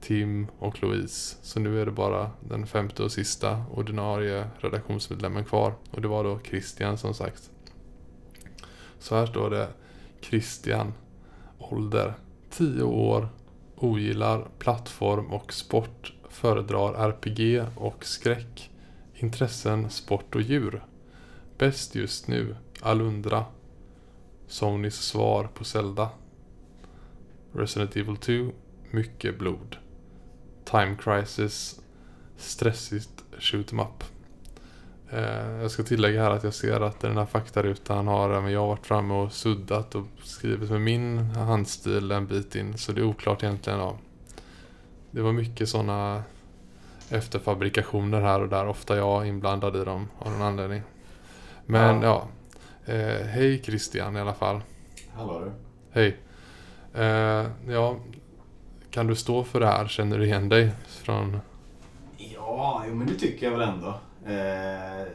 Tim och Louise. Så nu är det bara den femte och sista ordinarie redaktionsmedlemmen kvar. Och det var då Christian som sagt. Så här står det Christian, ålder 10 år, ogillar plattform och sport, föredrar RPG och skräck, intressen, sport och djur. Bäst just nu, Alundra. Sonys svar på Zelda. Resident Evil 2, mycket blod. Time Crisis, stressigt shoot 'em up. Eh, jag ska tillägga här att jag ser att den här faktarutan har även jag varit framme och suddat och skrivit med min handstil en bit in. Så det är oklart egentligen. Ja. Det var mycket sådana efterfabrikationer här och där. Ofta jag inblandad i dem av någon anledning. Men ja. Eh, hej Christian i alla fall. Hallå du. Hej. Eh, ja, kan du stå för det här? Känner du igen dig från... Ja, jo, men det tycker jag väl ändå. Eh,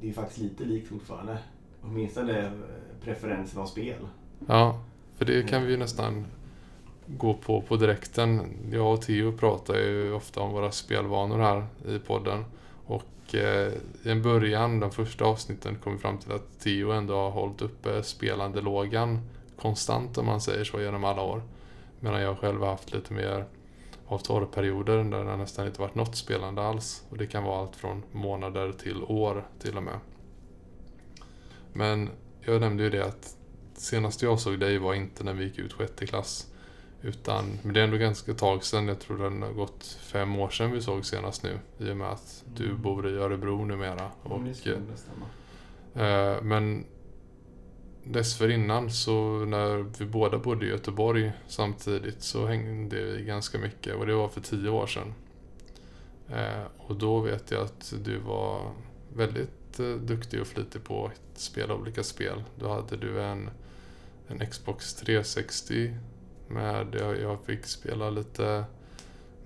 det är faktiskt lite likt fortfarande. Åtminstone eh, preferensen av spel. Ja, för det kan vi ju nästan gå på på direkten. Jag och Theo pratar ju ofta om våra spelvanor här i podden. Och eh, i en början, de första avsnitten, kom vi fram till att Theo ändå har hållit uppe spelandelågan konstant om man säger så genom alla år. Medan jag själv har haft lite mer av torrperioder där det nästan inte varit något spelande alls. Och det kan vara allt från månader till år till och med. Men jag nämnde ju det att senast jag såg dig var inte när vi gick ut sjätte klass. Utan, men det är ändå ganska tag sedan. Jag tror det har gått fem år sedan vi såg senast nu. I och med att du Mm. bor i Örebro numera. Och, det skulle stämma. eh, men dessförinnan så när vi båda bodde i Göteborg samtidigt så hängde vi ganska mycket. Och det var för tio år sedan. Eh, och då vet jag att du var väldigt eh, duktig och flitig på att spela olika spel. Då hade du en, en Xbox 360 med, jag, fick spela lite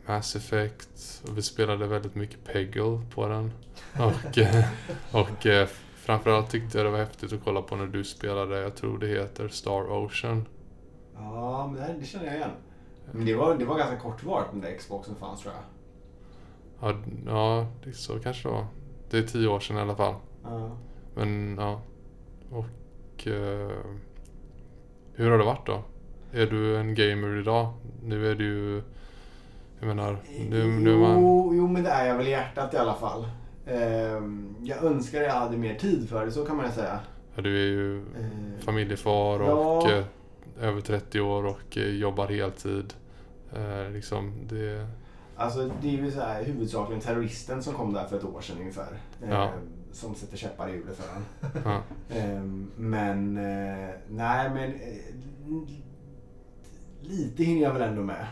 Mass Effect och vi spelade väldigt mycket Peggle på den. Och, och eh, framförallt tyckte jag det var häftigt att kolla på när du spelade, jag tror det heter Star Ocean. Ja, men det, här, det känner jag igen. Men det var, det var ganska kortvarigt den där Xboxen fanns tror jag. Ja, ja det, så kanske det var. Det är tio år sedan i alla fall. Ja. Men ja. Och eh, hur har det varit då? Är du en gamer idag? Nu är du ju... Jag menar, nu, nu är man... jo, jo, men det är jag väl i hjärtat i alla fall. Ehm, jag önskar jag hade mer tid för det, så kan man ju säga. Ja, du är ju Ehm, familjefar Ja. och eh, över 30 år och eh, jobbar heltid. Eh, liksom, det... Alltså det är ju så här, huvudsakligen terroristen som kom där för ett år sedan ungefär. Ja. Ehm, som sätter käppar i hjulet för en. Ja, men nej men lite hinner jag väl ändå med.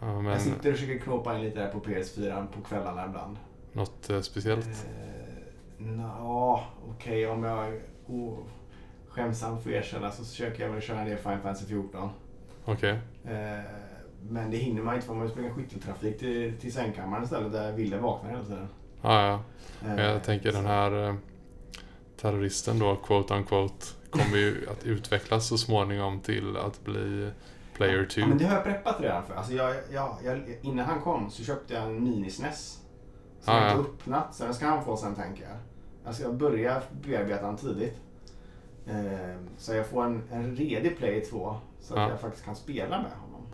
ja, Jag men sitter och försöker knåpa in lite där på PS4 på kvällarna ibland. Något eh, speciellt? Eh, Nja, okej om jag oh, skämsamt får erkänna så försöker jag väl köra ner Final Fantasy 14. Okej. Eh, men det hinner man inte för man måste springa skytteltrafik till, till sängkammaren istället där Ville vaknar hela tiden. Ja, ja. Men Eh, jag tänker den här eh, terroristen då, quote unquote, kommer ju att utvecklas så småningom till att bli player 2. Ja, men det har jag preppat redan för. Alltså jag, jag, jag, innan han kom så köpte jag en mini-SNES. Som Ah, jag inte ja. öppnat. Så den ska han få sen tänker jag. Jag ska börja bearbeta den tidigt. Eh, så jag får en, en redig Play 2. Så att Ja. jag faktiskt kan spela med honom.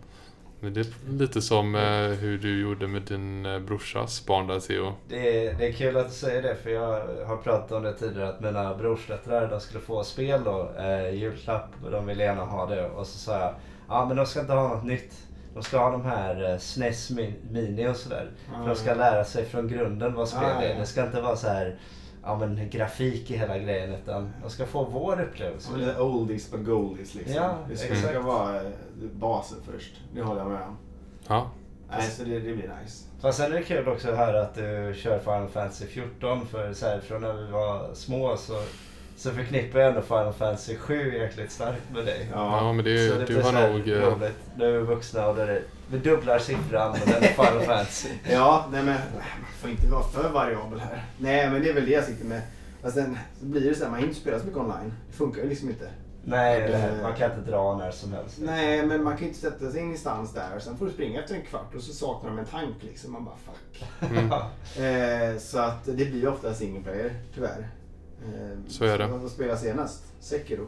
Men det är lite som eh, hur du gjorde med din eh, brorsas barn där Theo. Det är, det är kul att du säger det för jag har pratat om det tidigare att mina brorsdöttrar de skulle få spel då, eh, julklapp och de ville gärna ha det och så sa jag ja men de ska inte ha något nytt. De ska ha de här eh, SNES Mi- Mini och sådär. För de ska lära sig från grunden vad spel Ah, är. Det ska inte vara så här ja, men, grafik i hela grejen utan de ska få vår upplevelse. Ja, är oldies but goldies liksom. Ja, det ska, exakt. ska vara eh, basen först. Det håller jag med om. Ja, Nej, så det, det blir nice. Fast sen är det kul också att höra att du kör Final Fantasy 14 för så här, från när vi var små så, så förknippar jag ändå Final Fantasy 7 jäkligt starkt med dig. ja men det, så du blir har nog... eh, roligt. Nu är vi vuxna och det är, vi dubblar siffran och den är Final Fantasy. Ja, nej men man får inte vara för variabel här. Nej, men det är väl det jag sitter med. Fast sen så blir det så här, man hinner inte spela så mycket online. Det funkar ju liksom inte. Nej, Det- det här, man kan inte dra när som helst. Nej, men man kan ju inte sätta sig ingenstans där och sen får du springa efter en kvart och så saknar de en tank liksom. Man bara fuck. Mm. Eh, så att det blir ofta single player, tyvärr. Eh, Så är det. Vad spelade senast? Sekiro.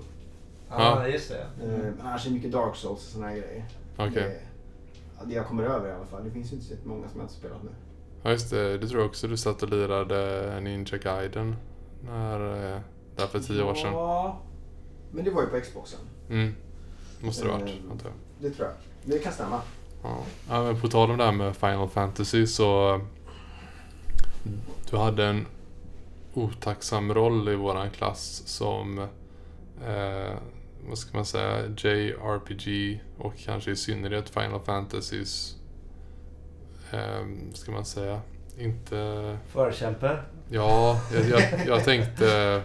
Ja, just det. Eh, men annars är det mycket Dark Souls och såna här grejer. Okej. Det, ja, det jag kommer över i alla fall. Det finns ju inte så många som jag inte spelat nu. Ja just det, det tror jag också du satt och lirade Ninja Gaiden. När, eh, där för tio år sedan. Ja, men det var ju på Xboxen. Mm. Måste det ha varit, antar jag. Det tror jag. Det kan stämma. Ja. ja, men på tal om det här med Final Fantasy så... Du hade en otacksam roll i våran klass som... Eh, vad ska man säga? JRPG och kanske i synnerhet Final Fantasys... Eh, ska man säga? Inte... Förkämpe. Ja, jag, jag, jag tänkte...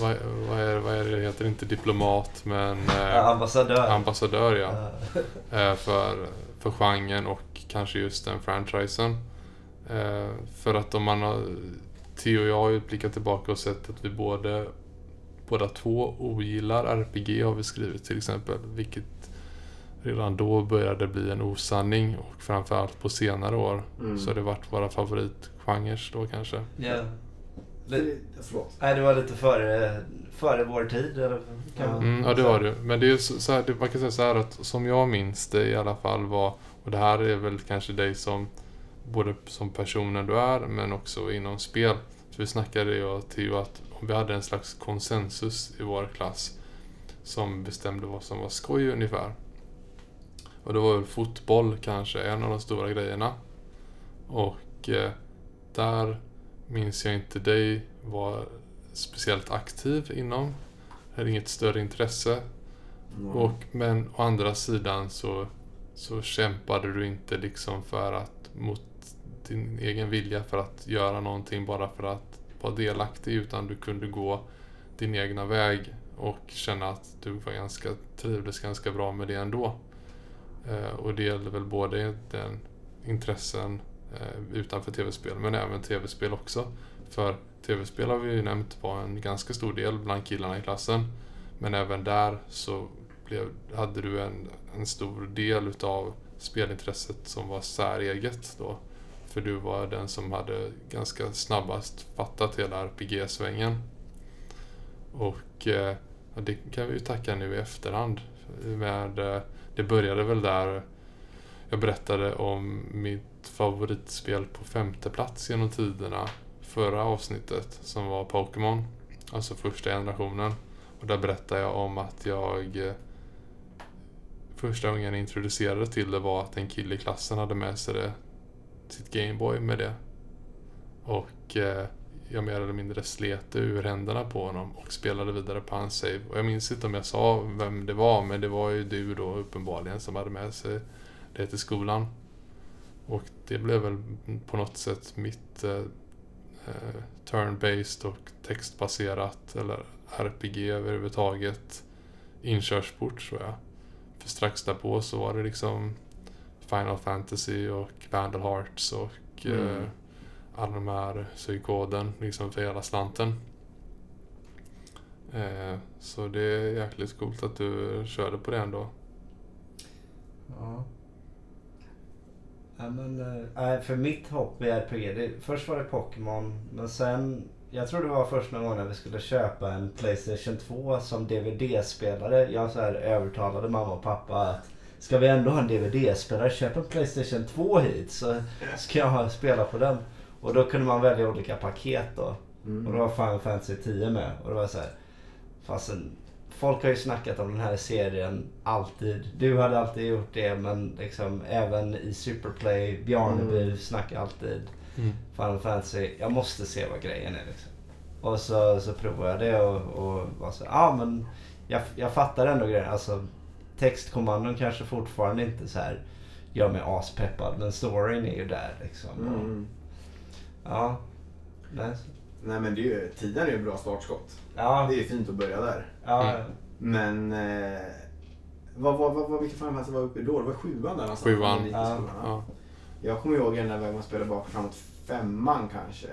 Vad, vad, är, vad är det heter? Inte diplomat men... Eh, ambassadör. ambassadör Ja. eh, för, för genren och kanske just den franchisen. Eh, för att om man har... Theo och jag har ju blickat tillbaka och sett att vi både båda två ogillar RPG har vi skrivit till exempel. Vilket redan då började bli en osanning och framförallt på senare år Mm. så har det varit våra favoritgenrer då kanske. Ja. Det, förlåt. Nej, det var lite före, före vår tid. Eller, kan man Mm, ja det var det. Men det är ju så, så här, man kan säga så här att som jag minns det i alla fall var, och det här är väl kanske dig som, både som personen du är men också inom spel. Så vi snackade jag Theo att om vi hade en slags konsensus i vår klass som bestämde vad som var skoj ungefär. Och det var väl fotboll kanske en av de stora grejerna. Och eh, där minns jag inte dig var speciellt aktiv inom. Hade inget större intresse. Mm. Och, men å andra sidan så, så kämpade du inte liksom för att mot din egen vilja för att göra någonting bara för att vara delaktig utan du kunde gå din egna väg och känna att du var ganska, trivdes ganska bra med det ändå. Eh, och det gäller väl både den intressen eh, utanför tv-spel men även tv-spel också. För tv-spel har vi ju nämnt var en ganska stor del bland killarna i klassen. Men även där så blev, hade du en, en stor del utav spelintresset som var säreget då. För du var den som hade ganska snabbast fattat hela RPG-svängen. Och eh, det kan vi ju tacka nu i efterhand. Med, eh, det började väl där jag berättade om mitt favoritspel på femte plats genom tiderna förra avsnittet som var Pokémon. Alltså första generationen. Och där berättade jag om att jag eh, första gången jag introducerade till det var att en kille i klassen hade med sig det, sitt Gameboy med det. Och eh, jag mer eller mindre slet det ur händerna på honom och spelade vidare på hans save. Och jag minns inte om jag sa vem det var men det var ju du då uppenbarligen som hade med sig det till skolan. Och det blev väl på något sätt mitt eh, eh, turn-based och textbaserat eller RPG överhuvudtaget inkörsport tror jag. För strax därpå så var det liksom Final Fantasy och Vandal Hearts och Mm. eh, alla de här psykoden liksom för hela slanten. Eh, så det är jäkligt coolt att du körde på det ändå. Ja. Ja, men, nej, för mitt hopp i RPG, det, först var det Pokémon men sen, jag tror det var först någon gång när vi skulle köpa en Playstation 2 som DVD-spelare. Jag så här övertalade mamma och pappa att ska vi ändå ha en DVD-spelare, köp en Playstation 2 hit så ska jag ha, spela på den. Och då kunde man välja olika paket då. Mm. Och då var Final Fantasy 10 med. Och det var så här. Fastän, folk har ju snackat om den här serien alltid. Du hade alltid gjort det men liksom även i Superplay, Bjarneby Mm. snackar alltid Mm. Final Fantasy. Jag måste se vad grejen är liksom. Och så, så provade jag det och, och var så ja ah, men jag, jag fattar ändå grejen. Alltså textkommandon kanske fortfarande inte så här gör mig aspeppad men storyn är ju där liksom. Och, Mm. ja. Nej. Nej men det är ju, tiden är ju ett bra startskott. Ja. Det är ju fint att börja där. Ja. Mm. Men... Eh, vad, vad, vad, vad, vilken Fantasy var uppe då? Det var sjuan där någonstans. Sjuan. Den Ja. Jag kommer ihåg en när man spelade bak och framåt femman kanske.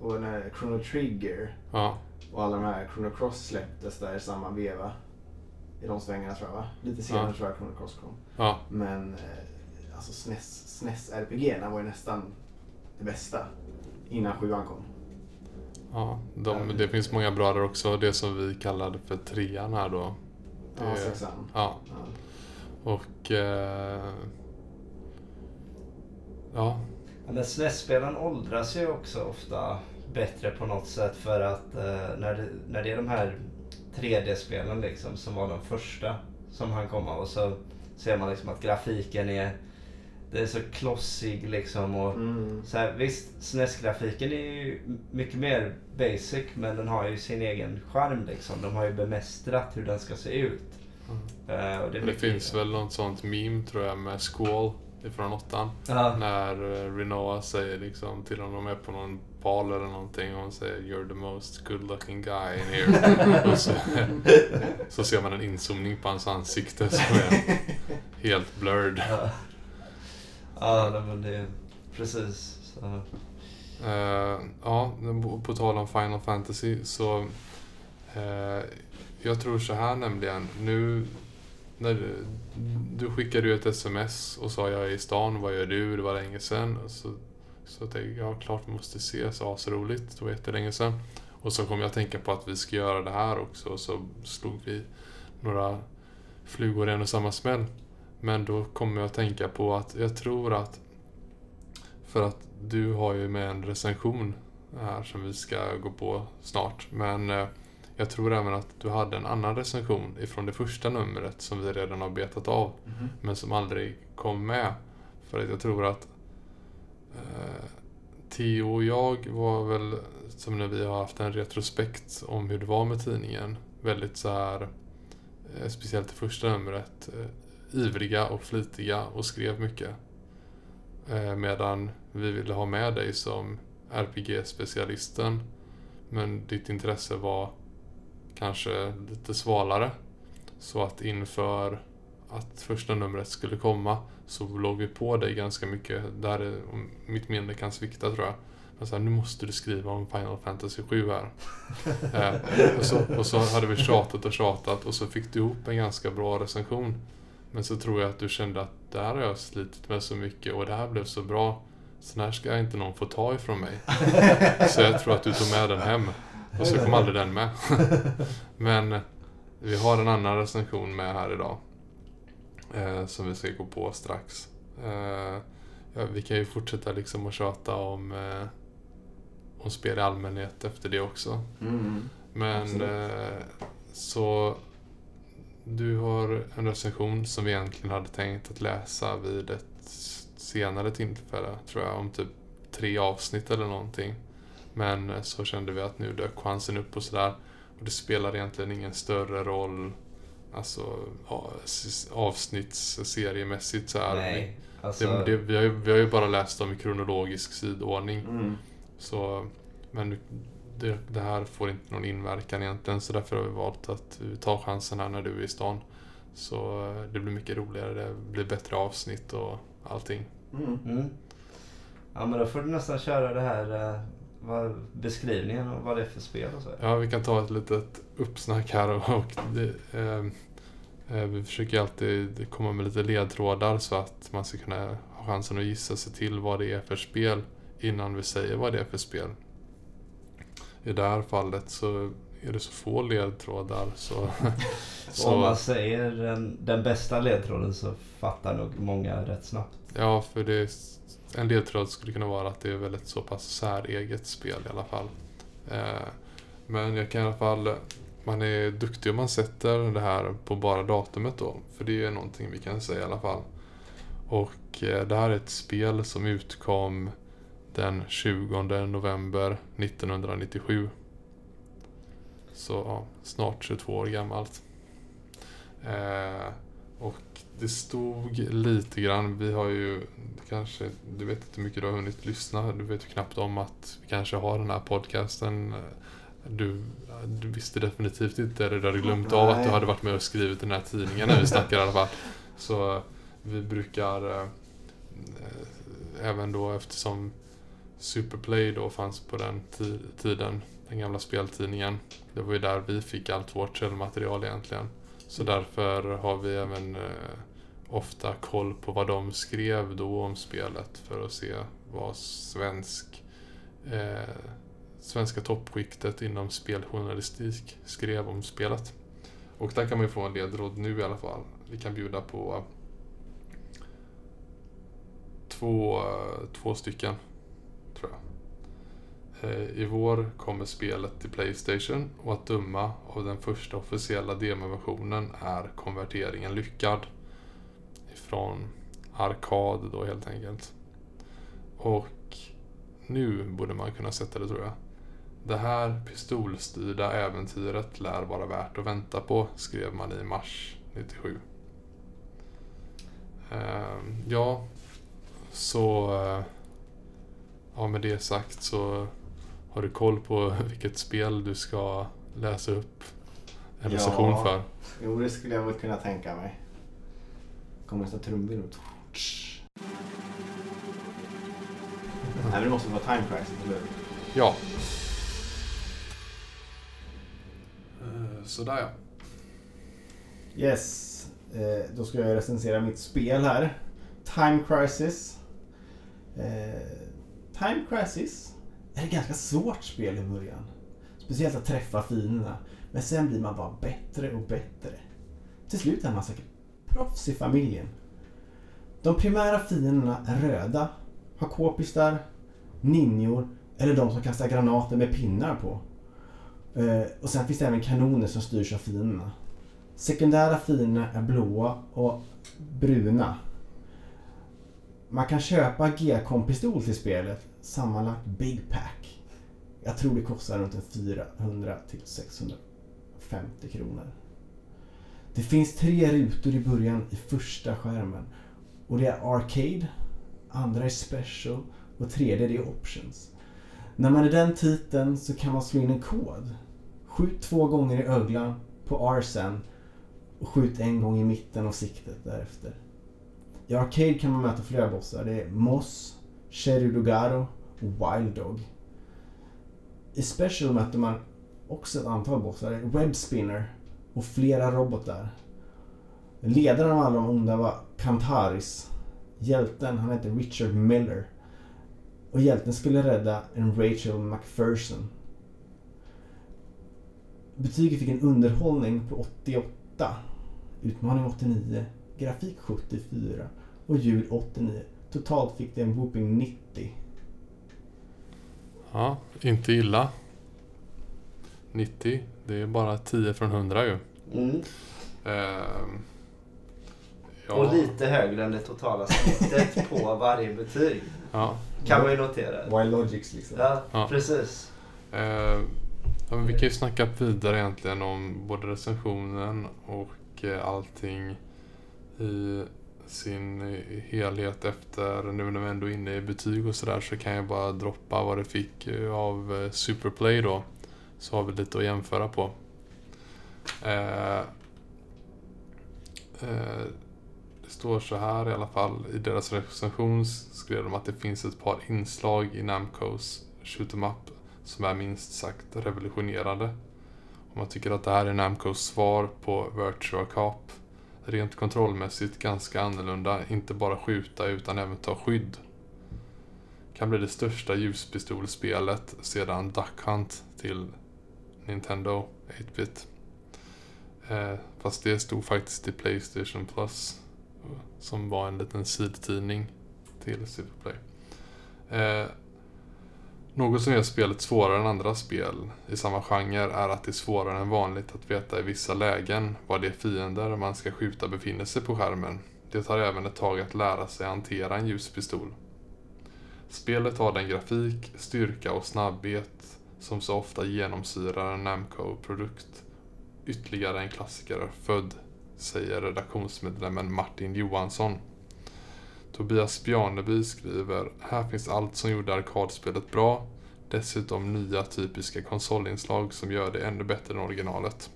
Och när Chrono Trigger Ja. och alla de här Chrono Cross släpptes där i samma veva. I de svängarna tror jag va? Lite senare Ja. tror jag Chrono Cross kom. Ja. Men eh, alltså SNES, SNES RPG var ju nästan det bästa. Innan sjuan kom. ja. De, det finns många bra där också. Det som vi kallade för trean här då. Ja, Det- sexan. Ja. Ja. Och... Eh, ja. Ja, Men SNES-spelen åldras ju också ofta bättre på något sätt för att eh, när, det, när det är de här 3D-spelen liksom som var de första som han kom av och så ser man liksom att grafiken är det är så klossig liksom och Mm. så här, visst SNES-grafiken är ju mycket mer basic men den har ju sin egen charm liksom. De har ju bemästrat hur den ska se ut. Eh, och Det, mycket- finns väl något sånt meme tror jag med Squall ifrån åttan. Ja. När eh, Renoa säger liksom till honom är på någon bal eller någonting och hon säger You're the most good looking guy in here. och så, så ser man en inzoomning på hans ansikte som är helt blurred. Ja, ja men det är precis. Så. Eh, ja, på- tal om Final Fantasy så eh, jag tror så här nämligen. Nu när du, du skickade ju ett sms och sa jag är i stan, vad gör du? Det var länge sedan. Och så, så tänkte jag, ja klart vi måste ses, asroligt. Det var jättelänge sedan. Och så kom jag att tänka på att vi ska göra det här också. Och så slog vi några flugor i en och samma smäll. Men då kommer jag att tänka på att jag tror att för att du har ju med en recension här som vi ska gå på snart. Men eh, jag tror även att du hade en annan recension ifrån det första numret som vi redan har betat av. Mhm. Men som aldrig kom med. För att jag tror att eh, Theo och jag var väl, som när vi har haft en retrospekt om hur det var med tidningen, väldigt så här eh, speciellt i första numret, eh, ivriga och flitiga och skrev mycket. Eh, medan vi ville ha med dig som RPG-specialisten. Men ditt intresse var kanske lite svalare. Så att inför att första numret skulle komma så låg vi på dig ganska mycket. Där mitt minne kan svikta tror jag. Men så här, nu måste du skriva om Final Fantasy 7 här. eh, och, så, och så hade vi tjatat och tjatat och så fick du ihop en ganska bra recension. Men så tror jag att du kände att det här har jag slitit med så mycket och det här blev så bra. Så här ska inte någon få ta ifrån mig. Så jag tror att du tog med den hem. Och så kom aldrig den med. Men vi har en annan recension med här idag. Eh, som vi ska gå på strax. Eh, ja, vi kan ju fortsätta liksom att tjata om, eh, om spel i allmänhet efter det också. Mm. Men eh, så du har en recension som vi egentligen hade tänkt att läsa vid ett senare tillfälle, tror jag, om typ tre avsnitt eller någonting. Men eh, så kände vi att nu dök chansen upp och sådär. Och det spelar egentligen ingen större roll, alltså avsnittsseriemässigt så här. Nej. Alltså, Det, det, vi, har ju, vi har ju bara läst dem i kronologisk sidordning. Mm. Så, men det, det här får inte någon inverkan egentligen så därför har vi valt att tar chansen här när du är i stan. Så eh, det blir mycket roligare, det blir bättre avsnitt och allting. Mm. Mm. Ja men då får du nästan köra det här eh, vad, beskrivningen och vad det är för spel och så. Ja, vi kan ta ett litet uppsnack här och, och det, eh, eh, vi försöker alltid komma med lite ledtrådar så att man ska kunna ha chansen att gissa sig till vad det är för spel innan vi säger vad det är för spel. I det här fallet så är det så få ledtrådar så... Så om man säger den, den bästa ledtråden så fattar nog många rätt snabbt. Ja, för det är, en ledtråd skulle kunna vara att det är väldigt så pass säreget spel i alla fall. Eh, men jag kan i alla fall, man är duktig om man sätter det här på bara datumet då. För det är någonting vi kan säga i alla fall. Och eh, det här är ett spel som utkom den 20 november 1997. Så ja, snart 22 år gammalt. Eh, och det stod lite grann, vi har ju kanske, du vet inte hur mycket du har hunnit lyssna, du vet ju knappt om att vi kanske har den här podcasten. Du, du visste definitivt inte, eller du hade glömt av att du hade varit med och skrivit den här tidningen när vi snackar i alla fall. Så vi brukar, eh, eh, även då eftersom Superplay då fanns på den ti- tiden, den gamla speltidningen. Det var ju där vi fick allt vårt källmaterial egentligen. Så därför har vi även eh, ofta koll på vad de skrev då om spelet för att se vad svensk eh, svenska toppskiktet inom speljournalistik skrev om spelet. Och där kan man ju få en ledtråd nu i alla fall. Vi kan bjuda på två, två stycken, Eh, I vår kommer spelet till Playstation och att döma av den första officiella demoversionen är konverteringen lyckad. Ifrån arkad då helt enkelt. Och nu borde man kunna sätta det tror jag. Det här pistolstyrda äventyret lär vara värt att vänta på, skrev man i mars 97. Ehm, ja, så... Eh, ja, med det sagt så har du koll på vilket spel du ska läsa upp en Ja. recension för. Jo, det skulle jag väl kunna tänka mig. Kommer nästan trumvirvel. Nej, men det måste vara Time Crisis, eller hur? Ja. Eh, Sådär ja. Yes. Eh, då ska jag recensera mitt spel här. Time Crisis. Eh, Time Crisis är ett ganska svårt spel i början. Speciellt att träffa fienderna. Men sen blir man bara bättre och bättre. Till slut är man säkert proffs i familjen. De primära fienderna är röda, har k-pistar, ninjor eller de som kastar granater med pinnar på. Eh, och sen finns det även kanoner som styrs av fienderna. Sekundära fienderna är blåa och bruna. Man kan köpa G-kom-pistol till spelet, sammanlagt Big Pack. Jag tror det kostar runt 400 till 650 kronor. Det finns tre rutor i början i första skärmen. Och det är Arcade, andra är Special och tredje det är Options. När man är den titeln så kan man slå in en kod. Skjut två gånger i öglan på Arsen och skjut en gång i mitten av siktet därefter. I Arcade kan man möta flera bossar. Det är Moss, Cherry Dugaro Wild Dog. I Special mötte man också ett antal bossar. Det Webspinner och flera robotar. Ledaren av alla de onda var Kantaris. Hjälten, han hette Richard Miller. Och hjälten skulle rädda en Rachel McPherson. Betyget fick en underhållning på 88. Utmaning 89. Grafik 74. Och ljud 89. Totalt fick det en whooping 90. Ja, inte illa. 90, det är bara 10 från 100 ju. Mm. Ehm, ja, Och lite högre än det totala snittet på varje betyg. Ja, Kan man ju notera. Wild Logics liksom. Ja, Ja. precis. Eh, ja, men vi kan ju snacka vidare egentligen om både recensionen och eh, allting i sin helhet efter, nu när vi ändå är inne i betyg och sådär så kan jag bara droppa vad det fick eh, av eh, Superplay då. Så har vi lite att jämföra på. Eh, eh, det står så här i alla fall. I deras recension skrev de att det finns ett par inslag i Namcos shoot 'em up som är minst sagt revolutionerande. Om man tycker att det här är Namcos svar på Virtua Cop. Rent kontrollmässigt ganska annorlunda, inte bara skjuta utan även ta skydd. Kan bli det största ljuspistolspelet sedan Duck Hunt till Nintendo 8-bit. Eh, fast det stod faktiskt i Playstation Plus. Eh, som var en liten sidtidning till Superplay. Eh, något som gör spelet svårare än andra spel i samma genre är att det är svårare än vanligt att veta i vissa lägen var de fiender man ska skjuta befinner sig på skärmen. Det tar även ett tag att lära sig hantera en ljuspistol. Spelet har den grafik, styrka och snabbhet som så ofta genomsyrar en Namco-produkt. Ytterligare en klassiker född, säger redaktionsmedlemmen Martin Johansson. Tobias Bjarneby skriver Här finns allt som gjorde arkadspelet bra. Dessutom nya typiska konsolinslag som gör det ännu bättre än originalet.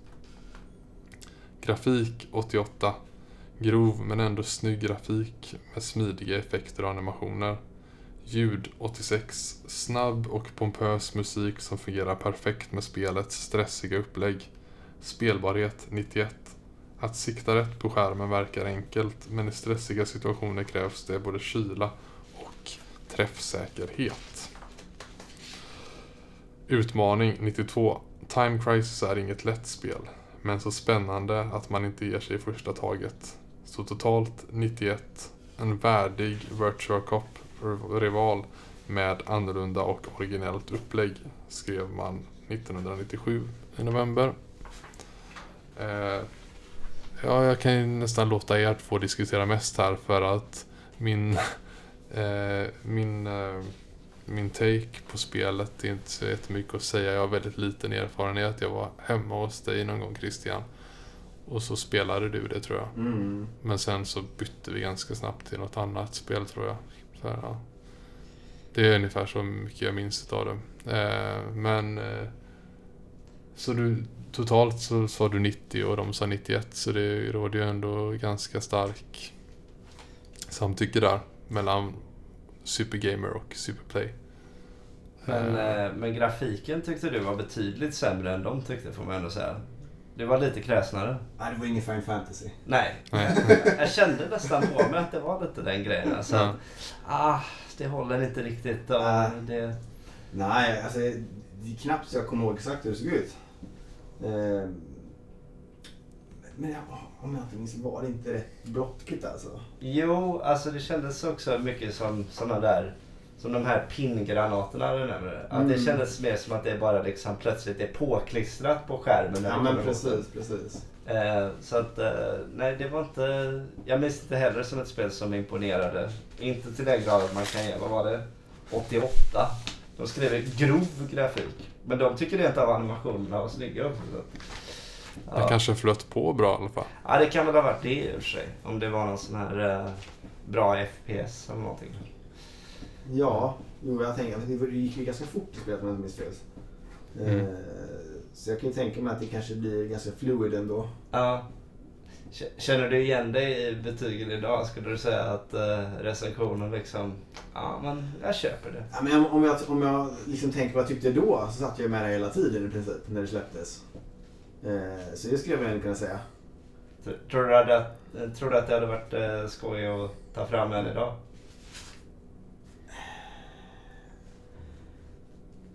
Grafik 88. Grov men ändå snygg grafik med smidiga effekter och animationer. Ljud 86. Snabb och pompös musik som fungerar perfekt med spelets stressiga upplägg. Spelbarhet 91. Att sikta rätt på skärmen verkar enkelt men i stressiga situationer krävs det både kyla och träffsäkerhet. Utmaning 92. Time Crisis är inget lätt spel, men så spännande att man inte ger sig i första taget. Så totalt 91. En värdig virtual Cop-rival med annorlunda och originellt upplägg, skrev man 1997 i november. Eh, ja, jag kan ju nästan låta er två diskutera mest här för att min, eh, min, eh, min take på spelet är inte så jättemycket att säga. Jag har väldigt liten erfarenhet. Jag var hemma hos dig någon gång Christian. Och så spelade du det tror jag. Mm. Men sen så bytte vi ganska snabbt till något annat spel tror jag. Så, ja. Det är ungefär så mycket jag minns av det. Eh, men... Eh, så du, totalt så sa du 90 och de sa 91 så det råder ju ändå ganska stark samtycke där mellan Supergamer och Superplay. Men, Eh, eh, men grafiken tyckte du var betydligt sämre än de tyckte får man ändå säga. Det var lite kräsnare. Nej, det var ingen Final Fantasy. Nej, jag kände nästan på mig att det var lite den grejen. Alltså, Ja. att, ah, det håller inte riktigt. Och Nej. det, Nej, alltså det är knappt så jag kommer ihåg exakt hur det såg ut. Eh, men jag, om jag inte minns var det inte rätt blockigt alltså. jo, alltså det kändes också mycket som såna där som de här pinngranaterna du nämner. Att det Mm. kändes mer som att det bara liksom plötsligt är påklistrat på skärmen. Ja men precis, mot precis. Eh, så att, eh, nej det var inte... Jag minns inte heller som ett spel som imponerade. Inte till den grad att man kan ge, vad var det? 88. De skrev grov grafik. Men de tycker rent av animationerna var snygga också. Så. att- Den kanske flöt på bra i alla fall. Ja, det kan väl ha varit det i och för sig. Om det var någon sån här eh, bra FPS eller någonting. Ja, jo, jag tänker att det gick ju ganska fort i spelet om jag inte minns fel. Mm. Eh, Så jag kan ju tänka mig att det kanske blir ganska fluid ändå. Ja. Känner du igen dig i betygen idag? Skulle du säga att eh, recensionen liksom, ja men jag köper det. Ja, men om- jag, om jag liksom tänker vad jag tyckte då så satt jag med det hela tiden i princip när det släpptes. Eh, Så det skulle jag väl kunna säga. Tr- Tror du, att, eh, tror du att det hade varit eh, skoj att ta fram en idag?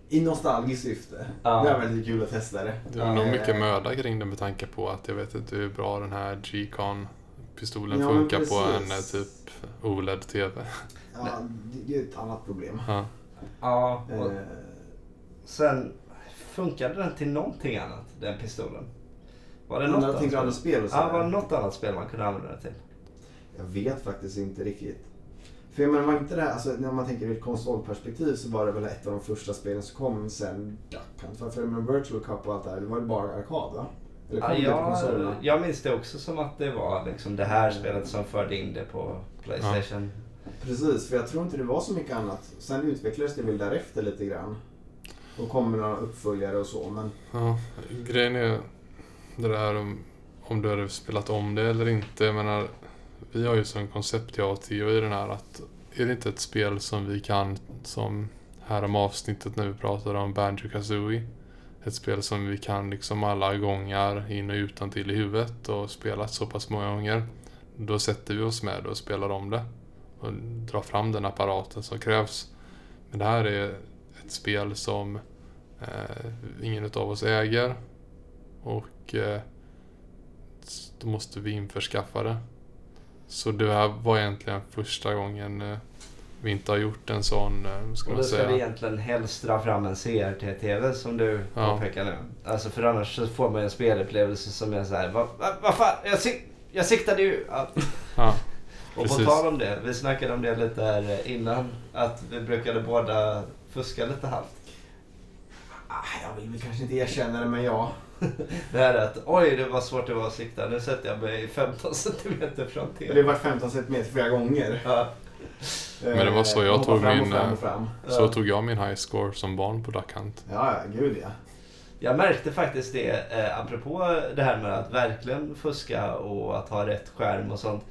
I nostalgiskt syfte. Ja. Det är väldigt kul att testa det. Det var nog eh, mycket möda kring det med tanke på att jag vet inte hur bra den här G-Con pistolen Ja, funkar på en eh, typ OLED-TV. Ja, det- det är ett annat problem. Ja. Ja. Och Eh, sen, funkade den till någonting annat, den pistolen? Var det något annat spel? spel och Ja, var det något annat spel man kunde använda det till? Jag vet faktiskt inte riktigt. För jag menar, var inte det här, alltså, när man tänker ur ett konsolperspektiv så var det väl ett av de första spelen som kom sen Duck Hunt. För, för med Virtual Cup och allt det här, det var ju bara arkad va? Eller kom Ja, det jag, jag minns det också som att det var liksom det här spelet som förde in det på Playstation. Precis, för jag tror inte det var så mycket annat. Sen utvecklades det väl därefter lite grann. Och kom med några uppföljare och så, men Ja, grejen är det där om, om du hade spelat om det eller inte. Jag menar, vi har ju som koncept, jag och Theo, i den här att är det inte ett spel som vi kan, som här om avsnittet när vi pratade om Banjo Kazooie. Ett spel som vi kan liksom alla gånger in och utan till i huvudet och spelat så pass många gånger. Då sätter vi oss med och spelar om det. Och drar fram den apparaten som krävs. Men det här är ett spel som eh, ingen av oss äger. Och eh, då måste vi införskaffa det. Så det här var egentligen första gången eh, vi inte har gjort en sån, eh, ska Och man då ska vi egentligen helst dra fram en CRT-TV som du Ja. påpekar nu. Alltså för annars så får man en spelupplevelse som är såhär, vad va, vad fan, jag, sik jag siktade ju! Ja. Ja, Och Precis. på tal om det, vi snackade om det lite här innan, att vi brukade båda fuska lite halvt. Ah, Jag vill väl kanske inte erkänna det, men ja. Det här är att oj, det var svårt det var att sikta. Nu sätter jag mig 15 centimeter från Det TV. har varit 15 cm flera gånger. Ja, Men det var så jag Eh, tog fram min, Och fram eh, och fram. Så Ja. tog jag min high score som barn på Duck Hunt. Ja, ja, gud ja. Jag märkte faktiskt det, eh, apropå det här med att verkligen fuska och att ha rätt skärm och sånt.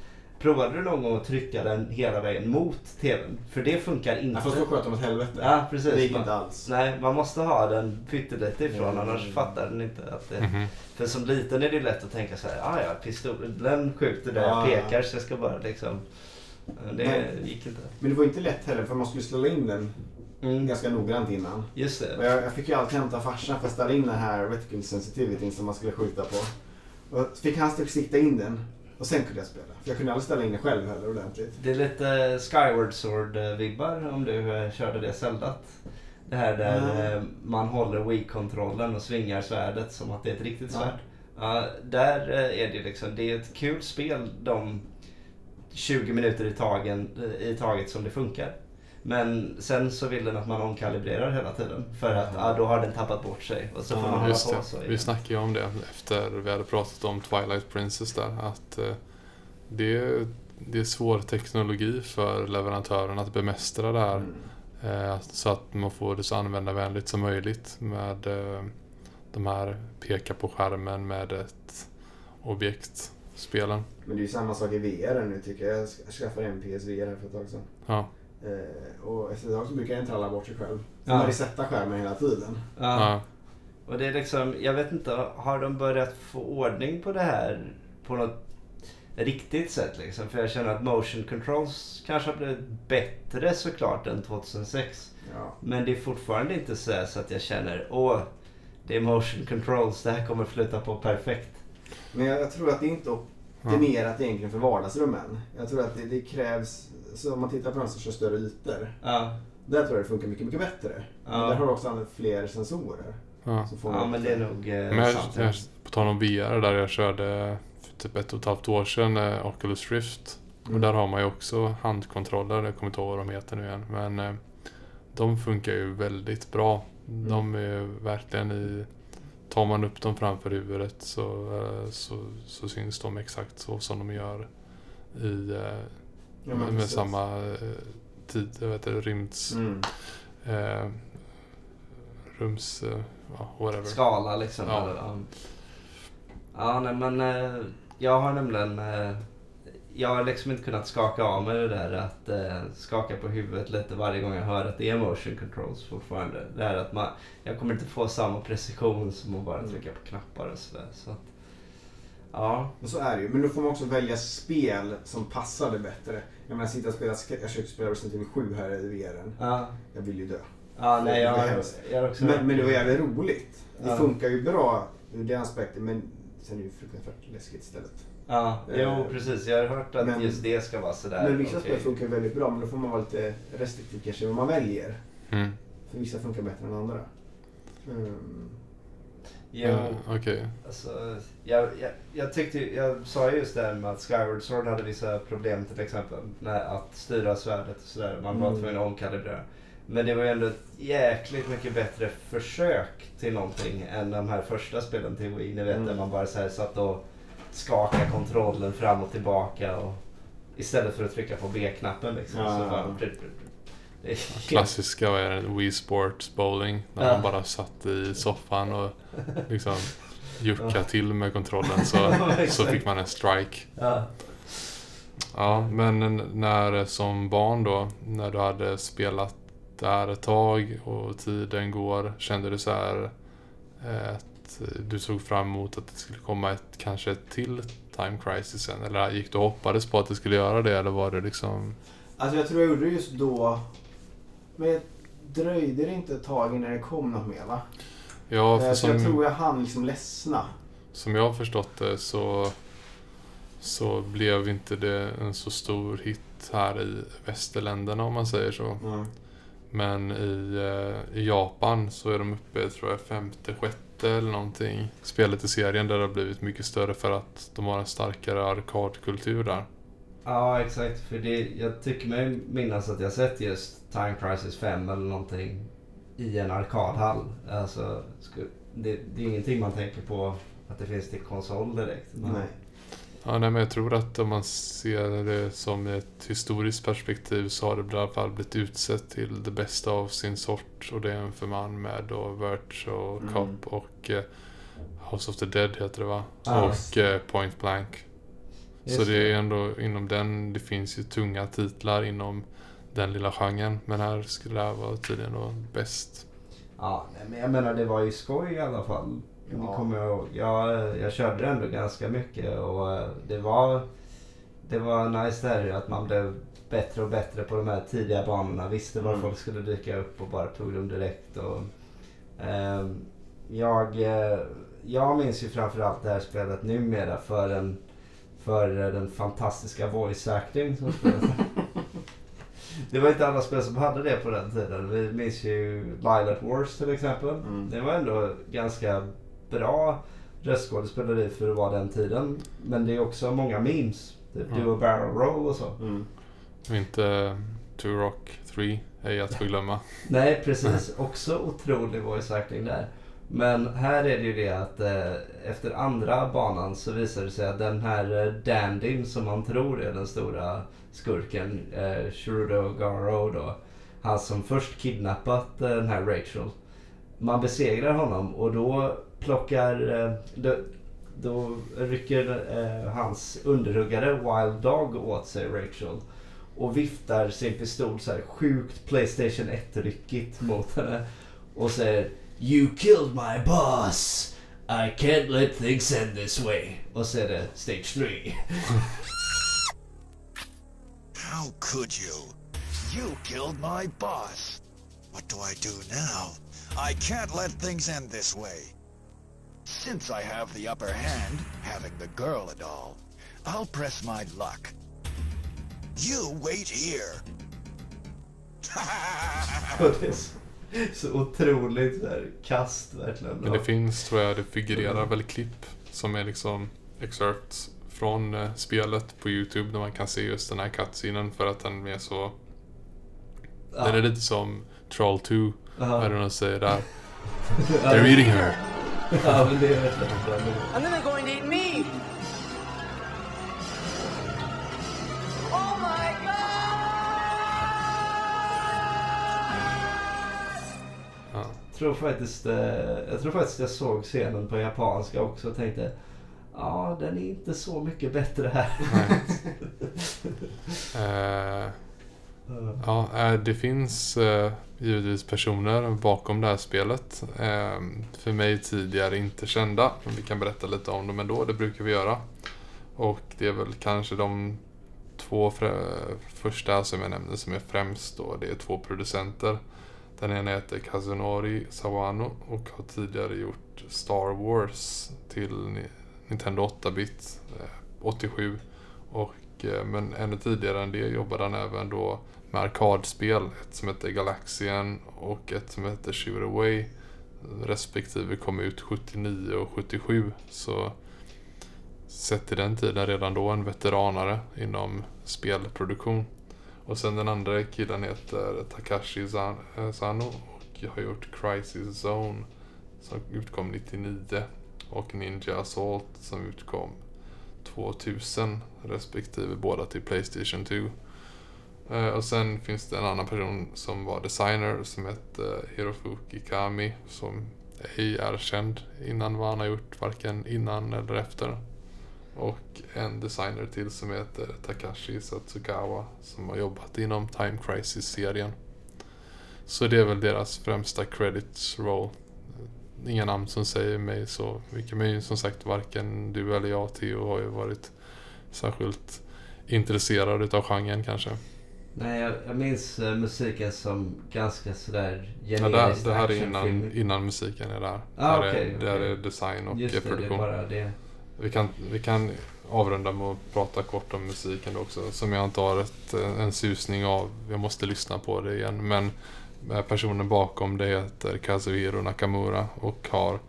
Provade du någon gång att trycka den hela vägen mot TVn? För det funkar inte. Jag fast då sköt de åt helvete. Ja, precis. Det gick Man- inte alls. Nej, man måste ha den pyttelite ifrån Mm. annars fattar den inte att det... Mhm. För som liten är det lätt att tänka så här, ah, ja, pistolen skjuter där Ja. jag pekar så jag ska bara liksom... Det Men- gick inte. Men det var inte lätt heller för man skulle ställa in den Mm. ganska noggrant innan. Just Och det. jag, jag fick ju alltid hämta farsan för att ställa in den här reticle sensitivity som man skulle skjuta på. Och fick han sikta in den och sen kunde jag spela. För jag kunde aldrig ställa in den själv heller ordentligt. Det är lite Skyward Sword-vibbar om du eh, körde det Zeldat. Det här där Mm. eh, man håller Wii-kontrollen och svingar svärdet som att det är ett riktigt Ja. svärd. Ja, där eh, är det liksom, det är ett kul spel de 20 minuter i, tagen, eh, i taget som det funkar. Men sen så vill den att man omkalibrerar hela tiden. För att Ja. ja, då har den tappat bort sig. Och så får Ja, man hålla Just på det. så. Vi snackade ju om det efter vi hade pratat om Twilight Princess där. Att eh, det, är- det är svår teknologi för leverantören att bemästra det här. Mm. Eh, så att man får det så användarvänligt som möjligt med eh, de här peka på skärmen med ett objekt spelen. Men det är ju samma sak i VR nu tycker jag. Jag sk- skaffade en PSVR här för ett tag sedan. Ja. Eh, och efter ett tag så brukar den tralla bort sig själv. Så Ja. man resetar skärmen hela tiden. Ja. Ja. Och det är liksom, jag vet inte, har de börjat få ordning på det här på något riktigt sätt liksom? För jag känner att motion controls kanske har blivit bättre såklart än 2006. Ja. Men det är fortfarande inte så, så att jag känner, åh, det är motion controls, det här kommer flytta på perfekt. Men jag, jag tror att det inte är optimerat egentligen för vardagsrummen. Jag tror att det, det krävs, så om man tittar på de som kör större ytor. Ja, Där tror jag det funkar mycket, mycket bättre. Men Ja. där har du också använt fler sensorer. Ja. Ja men det är nog eh, Men jag, sant. jag, på tal om VR där jag körde för typ ett och ett halvt år sedan eh, Oculus Rift. Och Mm. där har man ju också handkontroller, jag kommer inte ihåg vad de heter nu igen. Men eh, de funkar ju väldigt bra. De är ju verkligen i... Tar man upp dem framför huvudet så, eh, så, så syns de exakt så som de gör i, eh, Ja, med, med precis. samma eh, tid, jag vet inte, rymds... Mm. Eh, rums... Eh, ja, whatever. skala liksom. Ja. Eller, ja. ja, nej men eh, jag har nämligen... Jag har liksom inte kunnat skaka av mig det där att eh, skaka på huvudet lite varje gång jag hör att det är motion controls fortfarande. Det här att man, jag kommer inte få samma precision som att bara Mm. trycka på knappar och sådär. Så att, ja, Men så är det ju. Men då får man också välja spel som passar det bättre. Jag menar sitta och spela, jag försökte spela Resident Evil 7 här i VR'n. ja, Jag vill ju dö. ja nej jag, jag har också Men, men det var jävligt roligt. Det Ja. funkar ju bra ur den aspekten men sen är det ju fruktansvärt läskigt istället. Ja, jo Eh, precis. Jag har hört att men- just det ska vara sådär. men vissa okej. spel funkar väldigt bra men då får man vara lite restriktiv kanske vad man väljer. Mm. För vissa funkar bättre än andra. Mm. Jo. Eh, Okej. Alltså, jag, jag, jag tyckte jag sa ju just det här med att Skyward Sword hade vissa problem till exempel. Med att styra svärdet och sådär. Man var Mm. tvungen att omkalibrera. Men det var ju ändå ett jäkligt mycket bättre försök till någonting än de här första spelen till Wii. Ni vet Mm. där man bara så här satt och skakade kontrollen fram och tillbaka. Och, istället för att trycka på B-knappen liksom. Ja. Så bara, Klassiska vad är det? Wii Sports Bowling. När Ja. man bara satt i soffan och liksom jucka till med kontrollen så, Ja, så fick man en strike. Ja. Ja, men när som barn då, när du hade spelat där ett tag och tiden går, kände du så här att du såg fram emot att det skulle komma ett, kanske ett till Time Crisis sen? Eller gick du och hoppades på att det skulle göra det eller var det liksom... Alltså jag tror jag gjorde det just då. Men dröjde det inte ett tag innan det kom något mer va? Ja, Eh, för så jag som, tror jag hann liksom ledsna. som jag har förstått det så, så blev inte det en så stor hit här i västerländerna om man säger så. Mm. Men i, eh, i Japan så är de uppe, tror jag, femte, sjätte eller någonting. Spelet i serien där det har blivit mycket större för att de har en starkare arkadkultur där. Ja, exakt. För det, jag tycker mig minnas att jag sett just Time Crisis 5 eller någonting i en arkadhall. Alltså, det, det är ingenting man tänker på att det finns till konsol direkt. Men- Nej. Ja, nej, men jag tror att om man ser det som ett historiskt perspektiv så har det i alla fall blivit utsett till det bästa av sin sort. Och det är en för man med då Verge och Mm. Cop och eh, House of the Dead heter det va? Ja, och eh, Point Blank. Just så det är ändå inom den, det finns ju tunga titlar inom den lilla genren. Men här skulle det här vara tydligen då bäst. Ja, men jag menar det var ju skoj i alla fall. Ja. Kommer jag. Jag, jag körde ändå ganska mycket och eh, det var, det var nice där att man blev bättre och bättre på de här tidiga banorna. Visste var Mm. folk skulle dyka upp och bara tog dem direkt. Och, ehm, jag, eh, jag minns ju framförallt det här spelet numera för den, för eh, den fantastiska voice acting som spelet Det var inte alla spel som hade det på den tiden. Vi minns ju Lilac Wars till exempel. Mm. Det var ändå ganska bra röstskådespeleri för att vara den tiden. Men det är också många memes. Typ Mm. A barrel roll och så. Mm. Inte Two Rock 3 är att förglömma. Nej precis, också otrolig voice acting där. Men här är det ju det att eh, efter andra banan så visar det sig att den här eh, dandyn som man tror är den stora skurken, eh, Shurudo Garo då. Han som först kidnappat eh, den här Rachel. Man besegrar honom och då plockar, eh, då, då rycker eh, hans underhuggare Wild Dog åt sig Rachel. Och viftar sin pistol så här sjukt Playstation 1-ryckigt mot henne. Och säger You killed my boss! I can't let things end this way. Så är det Stage 3. How could you? You killed my boss. What do I do now? I can't let things end this way. Since I have the upper hand, having the girl and all, I'll press my luck. You wait here. Och det är så, otroligt så här, kast verkligen. Men det finns, tror jag, det figurerar väl klipp som är liksom excerpts från eh, spelet på Youtube där man kan se just den här cutscenen för att den är så... Ja. Den är lite som Troll 2, Ja. vad är det de säger där? They're eating her. Ja, men det är verkligen. And then they're going to eat me. Tror faktiskt, eh, jag tror faktiskt jag såg scenen på japanska också och tänkte Ja, den är inte så mycket bättre här. Eh, ja, eh, det finns eh, givetvis personer bakom det här spelet. För mig tidigare inte kända. Men vi kan berätta lite om dem ändå, det brukar vi göra. Och det är väl kanske de två första som jag nämnde som är främst då. Det är två producenter. Den ena heter Kazunori Sawano och har tidigare gjort Star Wars till Nintendo 8-bit 87. Eh, och, eh, men ännu tidigare än det jobbade han även då med arkadspel. Ett som heter Galaxian och ett som heter Shoot Away. Respektive kom ut 79 och 77. Så sett till den tiden redan då en veteranare inom spelproduktion. Och sen den andra killen heter Takashi Sano eh, och har gjort Crisis Zone som utkom 99 och Ninja Assault som utkom 2000 respektive båda till Playstation 2. Eh, och sen finns det en annan person som var designer som hette Hirofuki Kami som ej är känd innan vad han har gjort varken innan eller efter. Och en designer till som heter Takashi Satsukawa som har jobbat inom Time Crisis-serien. Så det är väl deras främsta credits roll. Inga namn som säger mig så mycket. Men som sagt varken du eller jag Theo har ju varit särskilt intresserad utav genren kanske. Nej, jag, jag minns eh, musiken som ganska sådär Ja, generisk det, det här är innan, innan musiken är där. Ah, där, okej, är, okej. är design och Just det, det är produktion. bara det. Vi kan, vi kan avrunda med att prata kort om musiken då också. Som jag inte har ett, en susning av. Jag måste lyssna på det igen. Men eh, personen bakom det heter Kazuhiro Nakamura och har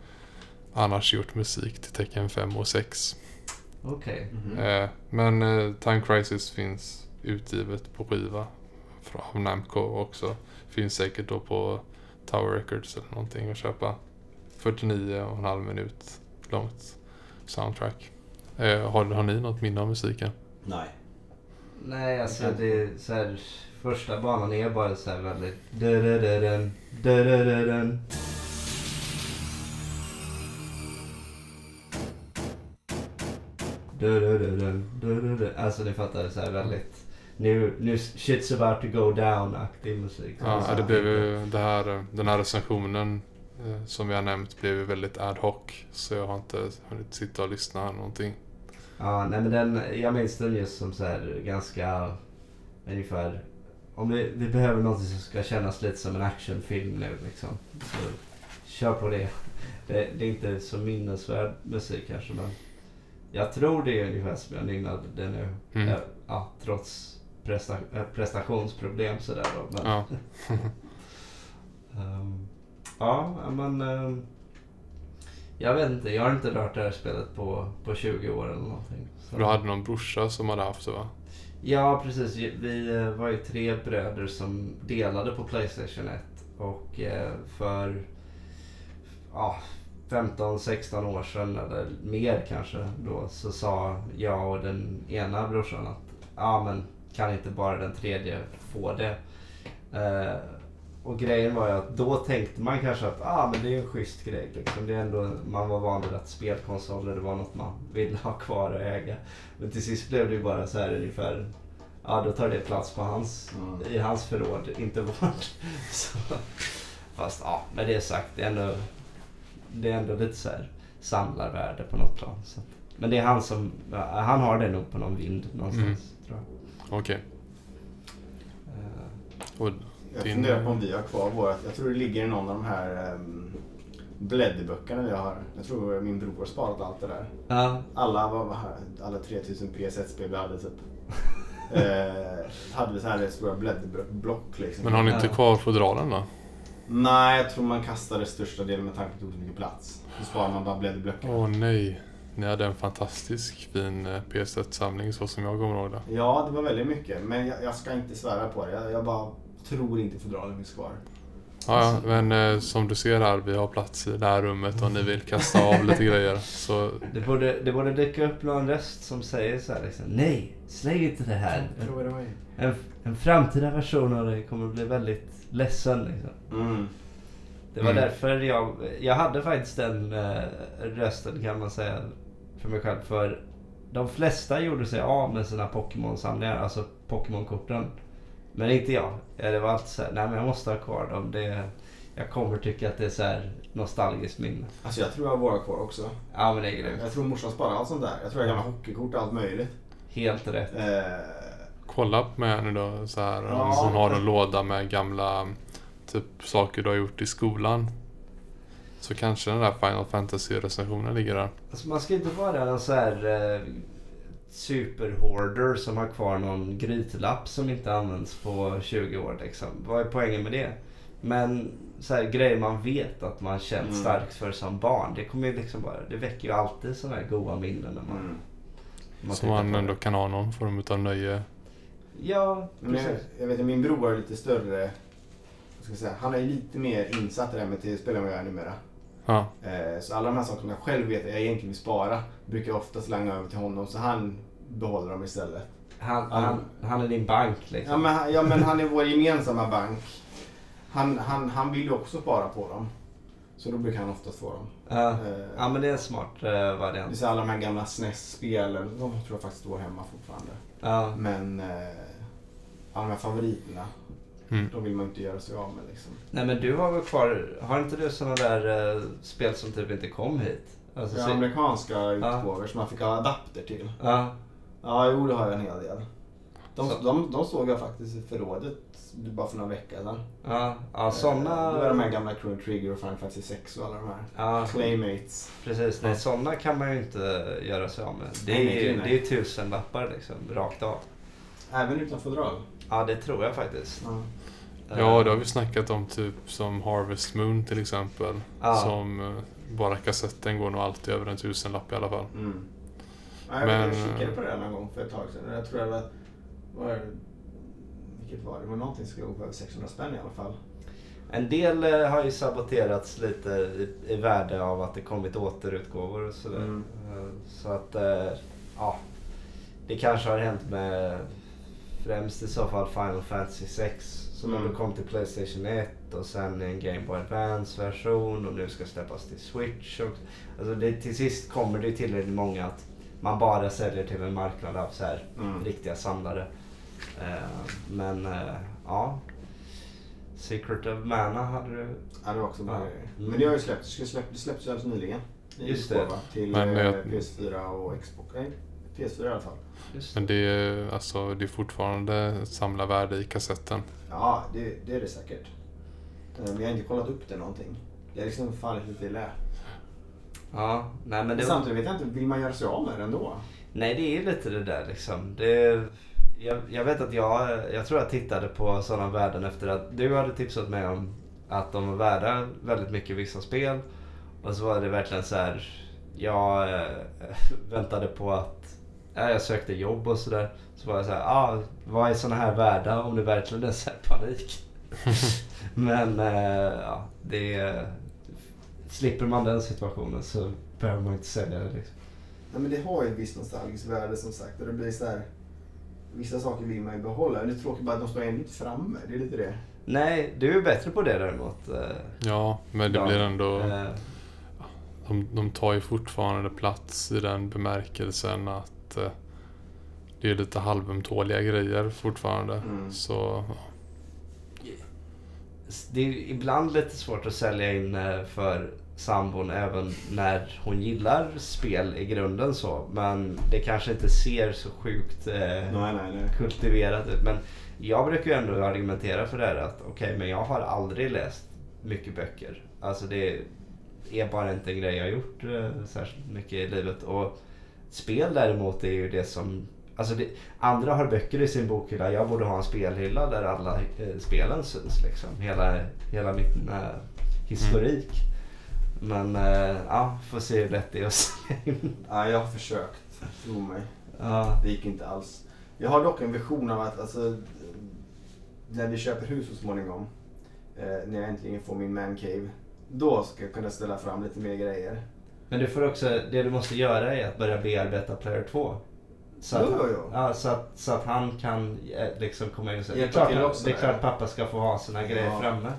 annars gjort musik till Tekken 5 och 6. Okej. Mhm. Eh, men eh, Time Crisis finns utgivet på skiva från- av Namco också. Finns säkert då på Tower Records eller någonting och köpa 49 och en halv minut långt soundtrack. Eh, har, har ni något minne av musiken? Nej. Nej, alltså det är så här, första banan är bara så här väldigt... Dö-dö-dö-dön, dö-dö-dö. Alltså ni fattar, så här väldigt... Nu, nu shit's about to go down-aktig musik. Ja, det blev ju det här, den här recensionen som vi har nämnt blev väldigt ad hoc. Så jag har inte hunnit sitta och lyssna någonting. Ja, nej men den, jag minns den just som så här ganska ungefär om vi, vi behöver något som ska kännas lite som en actionfilm nu liksom. Så kör på det. det. Det är inte så minnesvärd musik kanske men jag tror det är ungefär som jag nynnade det nu. Mm. Ja, Ja, trots presta, äh, prestationsproblem sådär då. Men, Ja. Ehm, ja, men ehm, jag vet inte. Jag har inte rört det här spelet på, på 20 år eller någonting. Så- Du hade någon brorsa som hade haft det va? Ja, precis. Vi eh, var ju tre bröder som delade på Playstation 1. Och eh, för ja, 15-16 år sedan, eller mer kanske, då, så sa jag och den ena brorsan att ja, men kan inte bara den tredje få det? Eh, och grejen var ju att då tänkte man kanske att ah, men det är en schysst grej. Liksom. Det är ändå, man var van vid att spelkonsoler det var något man ville ha kvar och äga. Men till sist blev det ju bara så här ungefär Ja, då tar det plats på hans, Mm. i hans förråd, inte vårt. Så, fast ja, med det sagt, det är ändå, det är ändå lite så här samlarvärde på något plan. Så. Men det är han som, han har det nog på någon vind någonstans. Mm. Tror jag. Okej. Eh, Jag Din- funderar på om vi har kvar vårat. Jag tror det ligger i någon av de här um, blädderböckerna vi har. Jag tror min bror har sparat allt det där. Ja, Alla, vad, alla 3000 PS1-spel vi hade typ. eh, hade vi så här stora blädderblock liksom. Men har ni inte kvar fodralen då? Nej, jag tror man kastade största delen med tanke på att det tog så mycket plats. Då sparar man bara blädderböcker. Åh nej. Ni hade en fantastisk fin eh, PS1-samling så som jag kommer ihåg det. Ja, det var väldigt mycket. Men jag, jag ska inte svära på det. Jag, jag bara tror inte fodralen finns kvar. Ja, ja, men eh, som du ser här, vi har plats i det här rummet och ni vill kasta av lite grejer. Så det, borde, det borde dyka upp någon röst som säger så här liksom, Nej, släng inte det här. En, en framtida version av det kommer bli väldigt ledsen liksom. mm. Det var Mm. därför jag, jag hade faktiskt den eh, rösten kan man säga för mig själv. För de flesta gjorde sig av med sina Pokémon-samlingar, alltså Pokémon-korten. Men inte jag. Ja, Det var alltid så här, nej men jag måste ha kvar dem. Det, jag kommer tycka att det är så här nostalgiskt minne. Alltså jag tror jag har våra kvar också. Ja men det är grymt. Jag tror morsan sparar allt sånt där. Jag tror jag har gamla hockeykort och allt möjligt. Helt rätt. Eh, kolla med henne då så här. Ja. Hon har en låda med gamla typ saker du har gjort i skolan. Så kanske den där Final Fantasy-recensionen ligger där. Alltså man ska inte vara en så här eh, superhoarder som har kvar någon grytlapp som inte används på 20 år liksom. Vad är poängen med det? Men så här grejer man vet att man känt Mm. starkt för som barn. Det kommer ju liksom bara, det väcker ju alltid sådana här goa minnen när man, mm. man Så tittar man ändå kan ha någon form av nöje. Ja, Men jag, precis. jag vet att min bror är lite större. Ska säga, han är lite mer insatt i det här med tv-spel än vad jag är numera. Ja, Eh, så alla de här sakerna som jag själv vet att jag egentligen vill spara brukar jag ofta slänga över till honom så han behåller dem istället. Han, han, han är din bank liksom. Ja men, han- ja, men han är vår gemensamma bank. Han, han, han vill ju också spara på dem. Så då brukar han oftast få dem. Ja. Eh, ja men det är en smart det variant. är så alla de här gamla SNES-spelen, de tror jag faktiskt står hemma fortfarande. Ja. Men eh, alla de här favoriterna, mm. de vill man inte göra sig av med liksom. Nej men du har väl kvar, har inte du sådana där spel som typ inte kom hit? Alltså, Ja, så- amerikanska utgåvor som man fick ha adapter till. ja. Ja, jo det har jag en hel del. De, Så- de, de såg jag faktiskt i förrådet bara för några veckor sedan. Ja, ja Eh, sådana... Det var de här gamla Chrono Trigger och Final Fantasy 6 och alla de här. Ja, Playmates. precis. Nej, sådana kan man ju inte göra sig av med. Det är nej, ju nej. det är tusen lappar liksom, rakt av. Även utan fodral. Ja, det tror jag faktiskt. Ja. ja, Eh, det har vi snackat om typ som Harvest Moon till exempel. Ja. Som eh, bara kassetten går nog alltid över en tusenlapp i alla fall. Mm. Ja, jag, Men- jag kikade på det här någon gång för ett tag sedan. Jag tror det var... var vilket var det? Var någonting som skulle gå på över 600 spänn i alla fall. En del eh, har ju saboterats lite i, i värde av att det kommit återutgåvor och sådär. Mm. Eh, Så att, eh, ja. Det kanske har hänt med främst i så fall Final Fantasy 6 som Mm. kom till Playstation 1 och sen en Game Boy Advance version och nu ska släppas till Switch. Och, alltså det, till sist kommer det ju tillräckligt många att man bara säljer till en marknad av så här Mm. riktiga samlare. Eh, men eh, ja. Secret of Mana hade du. Ja, det var också bra Ja. Mm. Men det har ju släppts. Det släpp, släpptes ju alldeles nyligen. Just det. Till Men, eh, eh, PS4 och Xbox. Nej, PS4 i alla fall. Just Men det är, alltså, det är fortfarande samlarvärde i kassetten. Ja, det, det är det säkert. Eh, Men jag har inte kollat upp det någonting. Jag har liksom fallit lite i lä. Ja, nej men Men det samtidigt vet jag inte, vill man göra sig av med det ändå? Nej, det är lite det där liksom. Det, jag, jag vet att jag, jag tror jag tittade på sådana värden efter att du hade tipsat mig om att de var värda väldigt mycket vissa spel. Och så var det verkligen så här. Jag eh, väntade på att, ja, jag sökte jobb och sådär. Så var jag så här, ah, vad är sådana här värda om det verkligen är så panik? Men eh, ja, det, slipper man den situationen så behöver man inte sälja det liksom. Nej, men det har ju ett visst nostalgiskt värde som sagt. Och det blir så här, vissa saker vill man ju behålla. Det är tråkigt bara att de står ändå inte framme. Det är lite det. Nej, du är bättre på det däremot. eh, Ja, men det Dan. blir ändå... Eh, De, de tar ju fortfarande plats i den bemärkelsen att eh, det är lite halvömtåliga grejer fortfarande. Mm. Så Det är ibland lite svårt att sälja in eh, för sambon även när hon gillar spel i grunden så. Men det kanske inte ser så sjukt eh, Nej, nej, nej. kultiverat ut. Men jag brukar ju ändå argumentera för det här att okej, men jag har aldrig läst mycket böcker. Alltså det är bara inte en grej jag har gjort eh, särskilt mycket i livet. Och spel däremot är ju det som Alltså det, andra har böcker i sin bokhylla. Jag borde ha en spelhylla där alla eh, spelen syns. Liksom. Hela, hela min eh, historik. Men eh, ja, får se hur lätt det är att sälja in. Ja, jag har försökt. Tro mig. Ja, Det gick inte alls. Jag har dock en vision av att alltså, när vi köper hus så småningom, eh, när jag äntligen får min man cave, då ska jag kunna ställa fram lite mer grejer. Men du får också, det du måste göra är att börja bearbeta Player 2. Så att, Jo, jo, jo. Ja, så, att, så att han kan eh, liksom komma in och säga, det är klart, också det är klart pappa ska få ha sina grejer Ja. framme.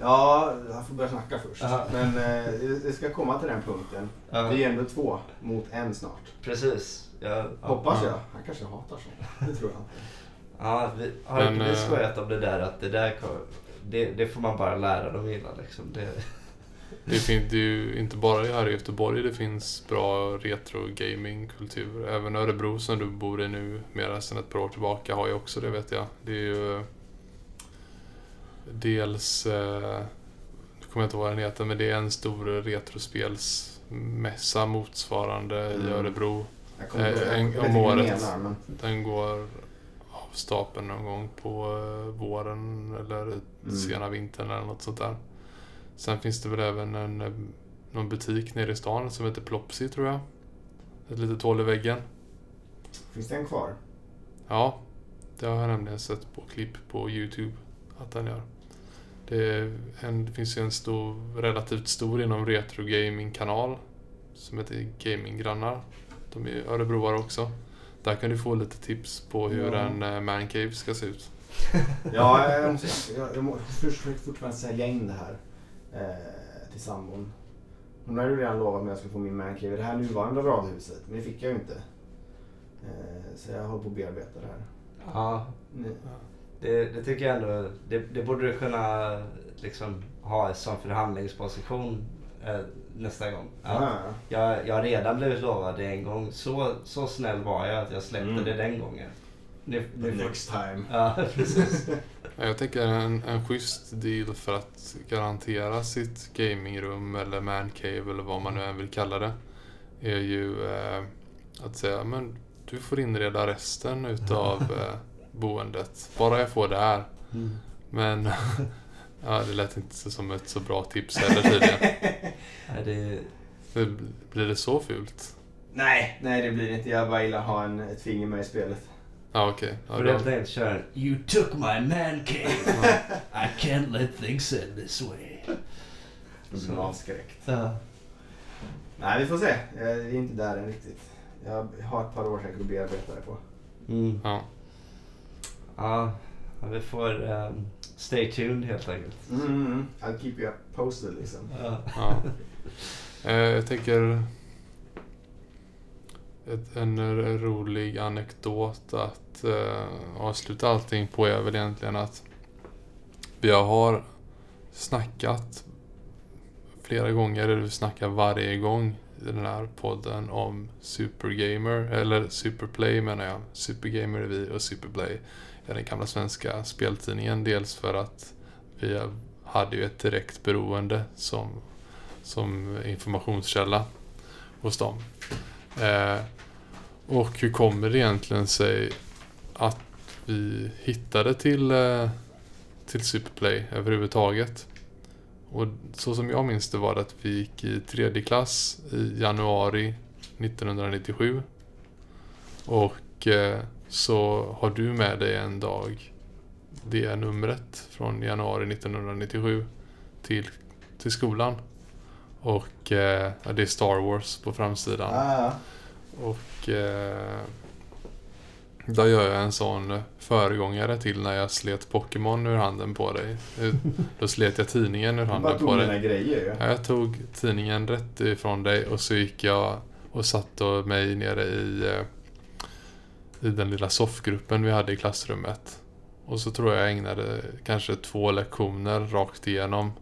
Ja, han får börja snacka först. Ja. Men eh, det ska komma till den punkten. Ja. Vi är ändå två mot en snart. Precis. Ja, Hoppas ja. jag. Han kanske hatar så. Det tror jag inte. Ja, vi har Men, inte vi eh, skojat om det där att det där det, det får man bara lära dem gilla liksom. Det, det finns det ju inte bara här i Göteborg det finns bra retro gaming-kultur. Även Örebro som du bor i nu mera sedan ett par år tillbaka har ju också det vet jag. Det är ju dels, eh, nu kommer jag inte ihåg vad den heter, men det är en stor retrospelsmässa motsvarande i Mm. Örebro. Kommer inte Eh, ihåg. en- om året. menar, men... Den går av stapeln någon gång på eh, våren eller Mm. sena vintern eller något sånt där. Sen finns det väl även en, eh, någon butik nere i stan som heter Plopsy tror jag. Ett litet hål i väggen. Finns den kvar? Ja, det har jag nämligen sett på klipp på Youtube att den gör. Det, en, det finns ju en stor, relativt stor inom retro gaming kanal som heter Gaminggrannar. De är örebroare också. Där kan du få lite tips på hur Ja. en eh, mancave ska se ut. Ja, jag, måste, jag, jag må- försöker fortfarande sälja in det här eh, till sambon. Hon har ju redan lovat mig att jag ska få min mancave i det här nuvarande radhuset, men det fick jag ju inte. Eh, så jag håller på att bearbeta det här. ja, det, det tycker jag ändå, det, det borde du kunna liksom ha som förhandlingsposition eh, nästa gång. Att Ja, ja. jag, jag har redan blivit lovad det en gång. Så, så snäll var jag att jag släppte Mm. det den gången. Nu, nu får, Next time. ja, precis. Ja, Jag tänker en, en schysst deal för att garantera sitt gamingrum eller mancave eller vad man nu än vill kalla det. Är ju eh, att säga men du får inreda resten utav eh, boendet. Bara jag får det här. Mm. Men ja, det lät inte som ett så bra tips heller tydligen. Det- Blir det så fult? Nej, nej det blir det inte. Jag bara gillar att ha en, ett finger med i spelet. Ja, okej. Ja, För då- helt enkelt köra en You took my man cave. I can't let things end this way. Då blir man avskräckt. Ja. Nej, vi får se. Jag är inte där än riktigt. Jag har ett par år säkert att bearbeta det på. Mm. ja. Ja, vi får um, stay tuned helt enkelt. Mm, I'll keep you posted liksom. Ja. Ja. Eh, jag tänker... Ett, en rolig anekdot att eh, avsluta allting på är väl egentligen att vi har snackat flera gånger, eller vi snackar varje gång i den här podden om Supergamer, eller Superplay menar jag. Supergamer är vi och Superplay är den gamla svenska speltidningen. Dels för att vi hade ju ett direkt beroende som som informationskälla hos dem. Eh, och hur kommer det egentligen sig att vi hittade till, eh, till Superplay överhuvudtaget? Och så som jag minns det var det att vi gick i tredje klass i januari 1997. Och eh, så har du med dig en dag det numret från januari 1997 till, till skolan. Och eh, det är Star Wars på framsidan. Ah, Och eh, då gör jag en sån föregångare till när jag slet Pokémon ur handen på dig. Då slet jag tidningen ur handen på dig. grejer. Ja, jag tog tidningen rätt ifrån dig och så gick jag och satte mig nere i, eh, i den lilla soffgruppen vi hade i klassrummet. Och så tror jag jag ägnade kanske två lektioner rakt igenom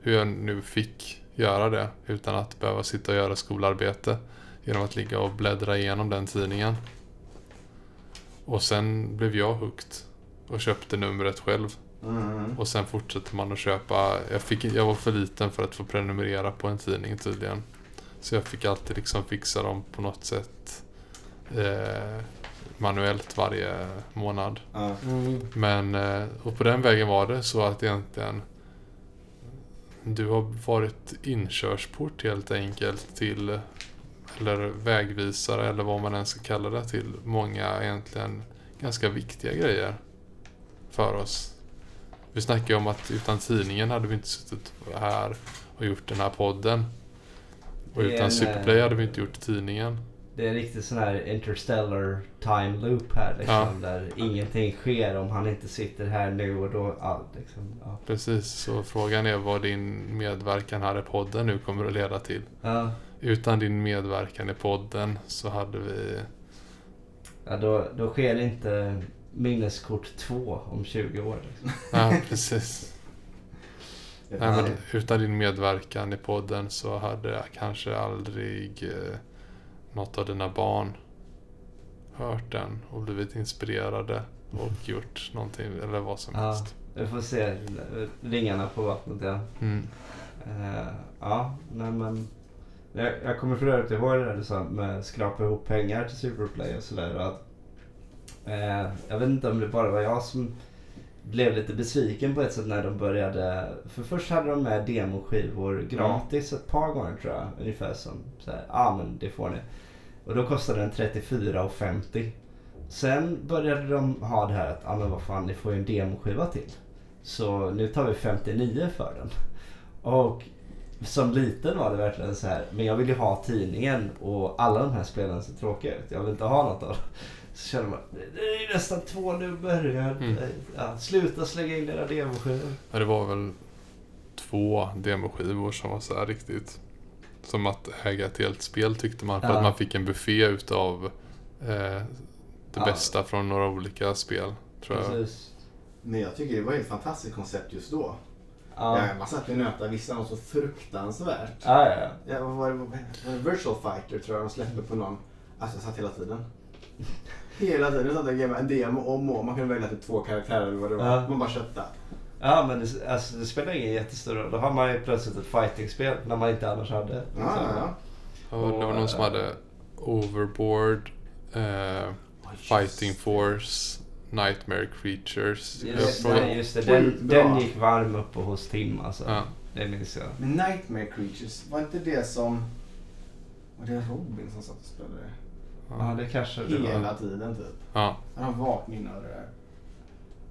hur jag nu fick göra det utan att behöva sitta och göra skolarbete genom att ligga och bläddra igenom den tidningen. Och sen blev jag hooked och köpte numret själv. Mm. Och sen fortsätter man att köpa. Jag, fick, jag var för liten för att få prenumerera på en tidning tydligen. Så jag fick alltid liksom fixa dem på något sätt eh, manuellt varje månad. Mm. Men, eh, och på den vägen var det så att egentligen du har varit inkörsport helt enkelt till eller vägvisare eller vad man än ska kalla det till många egentligen ganska viktiga grejer för oss. Vi snackade ju om att utan tidningen hade vi inte suttit här och gjort den här podden. Och utan Superplay hade vi inte gjort tidningen. Det är en riktig sån här interstellar time loop här liksom. Ja. Där ingenting sker om han inte sitter här nu och då. Ja, liksom, ja. Precis, så frågan är vad din medverkan här i podden nu kommer att leda till. Ja, Utan din medverkan i podden så hade vi... ja då, då sker inte minneskort 2 om 20 år. Liksom. Ja, precis. Nej, men utan din medverkan i podden så hade jag kanske aldrig eh, något av dina barn hört den och blivit inspirerade och gjort någonting eller vad som Ja, helst. vi får se ringarna på vattnet ja. Mm. Eh, ja, nej men. Jag, jag kommer för övrigt ihåg det där du sa med skrapa ihop pengar till Superplay och sådär. att, Eh, jag vet inte om det bara var jag som blev lite besviken på ett sätt när de började. För först hade de med demoskivor gratis ett par gånger tror jag. Ungefär som så här, ja ah, men det får ni. Och då kostade den 34,50. Sen började de ha det här att, ja ah, men vad fan ni får ju en demoskiva till. Så nu tar vi 59 för den. Och som liten var det verkligen så här. Men jag vill ju ha tidningen och alla de här spelen ser tråkiga ut. Jag vill inte ha något av dem. Så känner man, det är ju nästan två nummer. Jag, Mm. ja, sluta slänga in era demoskivor. Ja, det var väl två demoskivor som var så här riktigt som att äga ett helt spel tyckte man. För Ja. att man fick en buffé utav eh, det Ja. bästa från några olika spel. Tror jag. Precis. Men jag tycker det var ett fantastiskt koncept just då. Ja. Man satt och nöta vissa var så fruktansvärt. Ja, ja, ja. Ja? Vad var det? Virtual Fighter tror jag de släppte på någon. Alltså jag satt hela tiden. Hela tiden. Jag satt och gamade en demo om och om. Man kunde välja till två karaktärer eller vad det var. Ja. Man bara köpte. Ja men det, alltså, det spelar ingen jättestor roll. Då har man ju plötsligt ett fightingspel när man inte annars hade. Ja, liksom. ja, ja. Ja, det var Och, någon som eh, hade Overboard, eh, Fighting Force, Nightmare Creatures. Jag Just, frågade- det, just det, den, den gick varm uppe hos Tim alltså. Ja. Det minns jag. Men Nightmare Creatures, var inte det som... Var det Robin som satt och spelade det? Ja, det kanske det var. Hela tiden typ. Ja. Han minne av det där.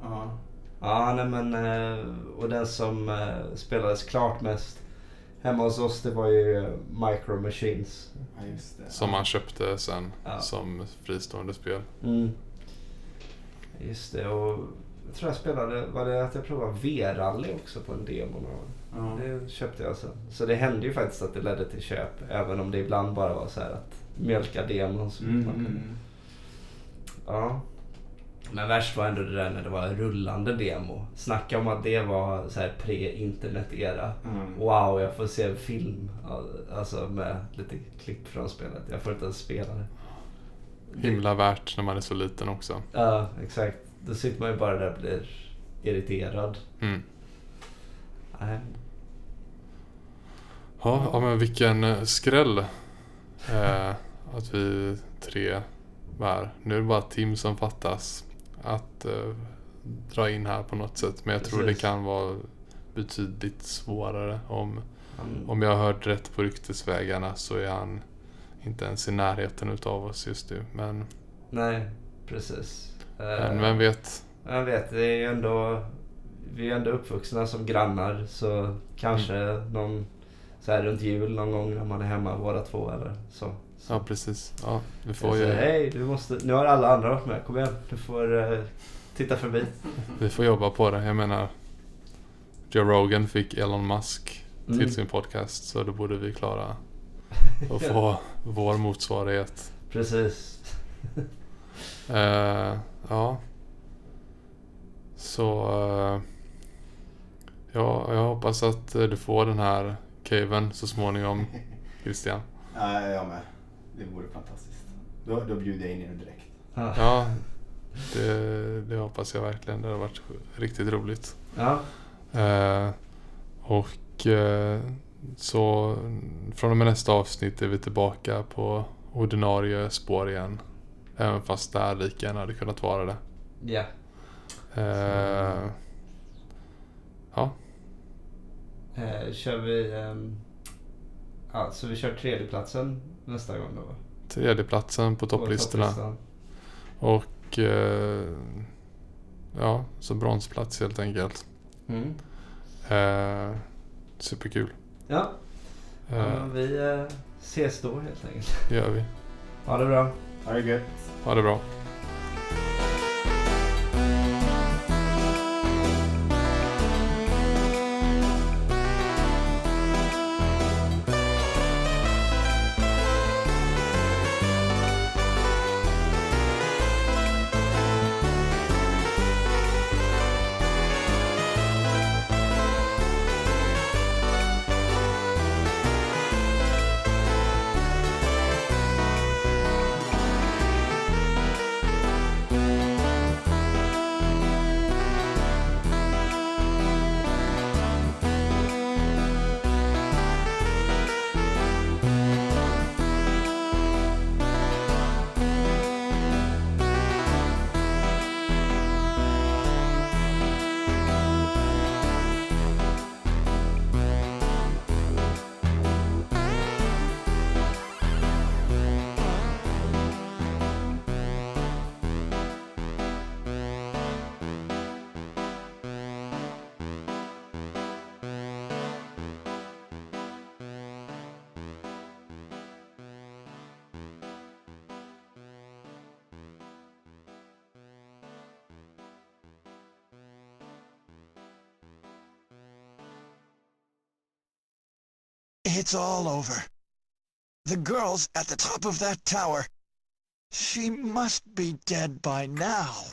Ja. Ja, nej men eh, och den som eh, spelades klart mest hemma hos oss det var ju eh, Micro Machines. ja, just det. Som man köpte sen Ja. som fristående spel. Mm. Just det och jag tror jag spelade, var det att jag provade V-rally också på en demo någon. Det köpte jag sen. Så det hände ju faktiskt att det ledde till köp. Även om det ibland bara var så här att mjölka demon. Så Mm, man mm, kunde- mm. Ja. Men värst var ändå det där när det var rullande demo. Snacka om att det var så här pre-internet-era. Mm. Wow, jag får se en film alltså med lite klipp från spelet. Jag får inte ens spela det. Himla värt när man är så liten också. Ja, exakt. Då sitter man ju bara där och blir irriterad. Mm. Nej. Ja, ja, men vilken skräll. Eh, att vi tre var. Nu är det bara Tim som fattas att eh, dra in här på något sätt. Men jag tror det Precis. kan vara betydligt svårare. Om, Han, om jag har hört rätt på ryktesvägarna så är han inte ens i närheten utav oss just nu. Men, nej, precis. men Eh, vem vet. Jag vet, det är ju ändå... Vi är ändå uppvuxna som grannar så kanske Mm. någon så här runt jul någon gång när man är hemma båda två eller så. Så. Ja, precis. Ja, vi Jag får, säger, ju, hej, du måste, nu har alla andra varit med. Kom igen, du får eh, titta förbi. vi får jobba på det. Jag menar, Joe Rogan fick Elon Musk till Mm. sin podcast. Så då borde vi klara att få vår motsvarighet. Precis. Eh, ja. Så... eh, ja, jag hoppas att du får den här caven så småningom, Christian. Ja, jag med. Det vore fantastiskt. Då, då bjuder jag in er direkt. Ja. Ja, det, det hoppas jag verkligen. Det har varit riktigt roligt. ja. Eh, och eh, så från och med nästa avsnitt är vi tillbaka på ordinarie spår igen. Även fast det här lika gärna hade kunnat vara det. Ja. Eh, ja, Eh, kör vi... ehm, ja, så vi kör tredjeplatsen nästa gång då? tredjeplatsen på På topplistorna. topplistan. Och eh, ja, så bronsplats helt enkelt. Mm. Eh, superkul. Ja, ja Eh, men vi eh, ses då helt enkelt. det gör vi. Ha det bra. Ha det gött. Ha det bra. It's all over. The girl's at the top of that tower. She must be dead by now.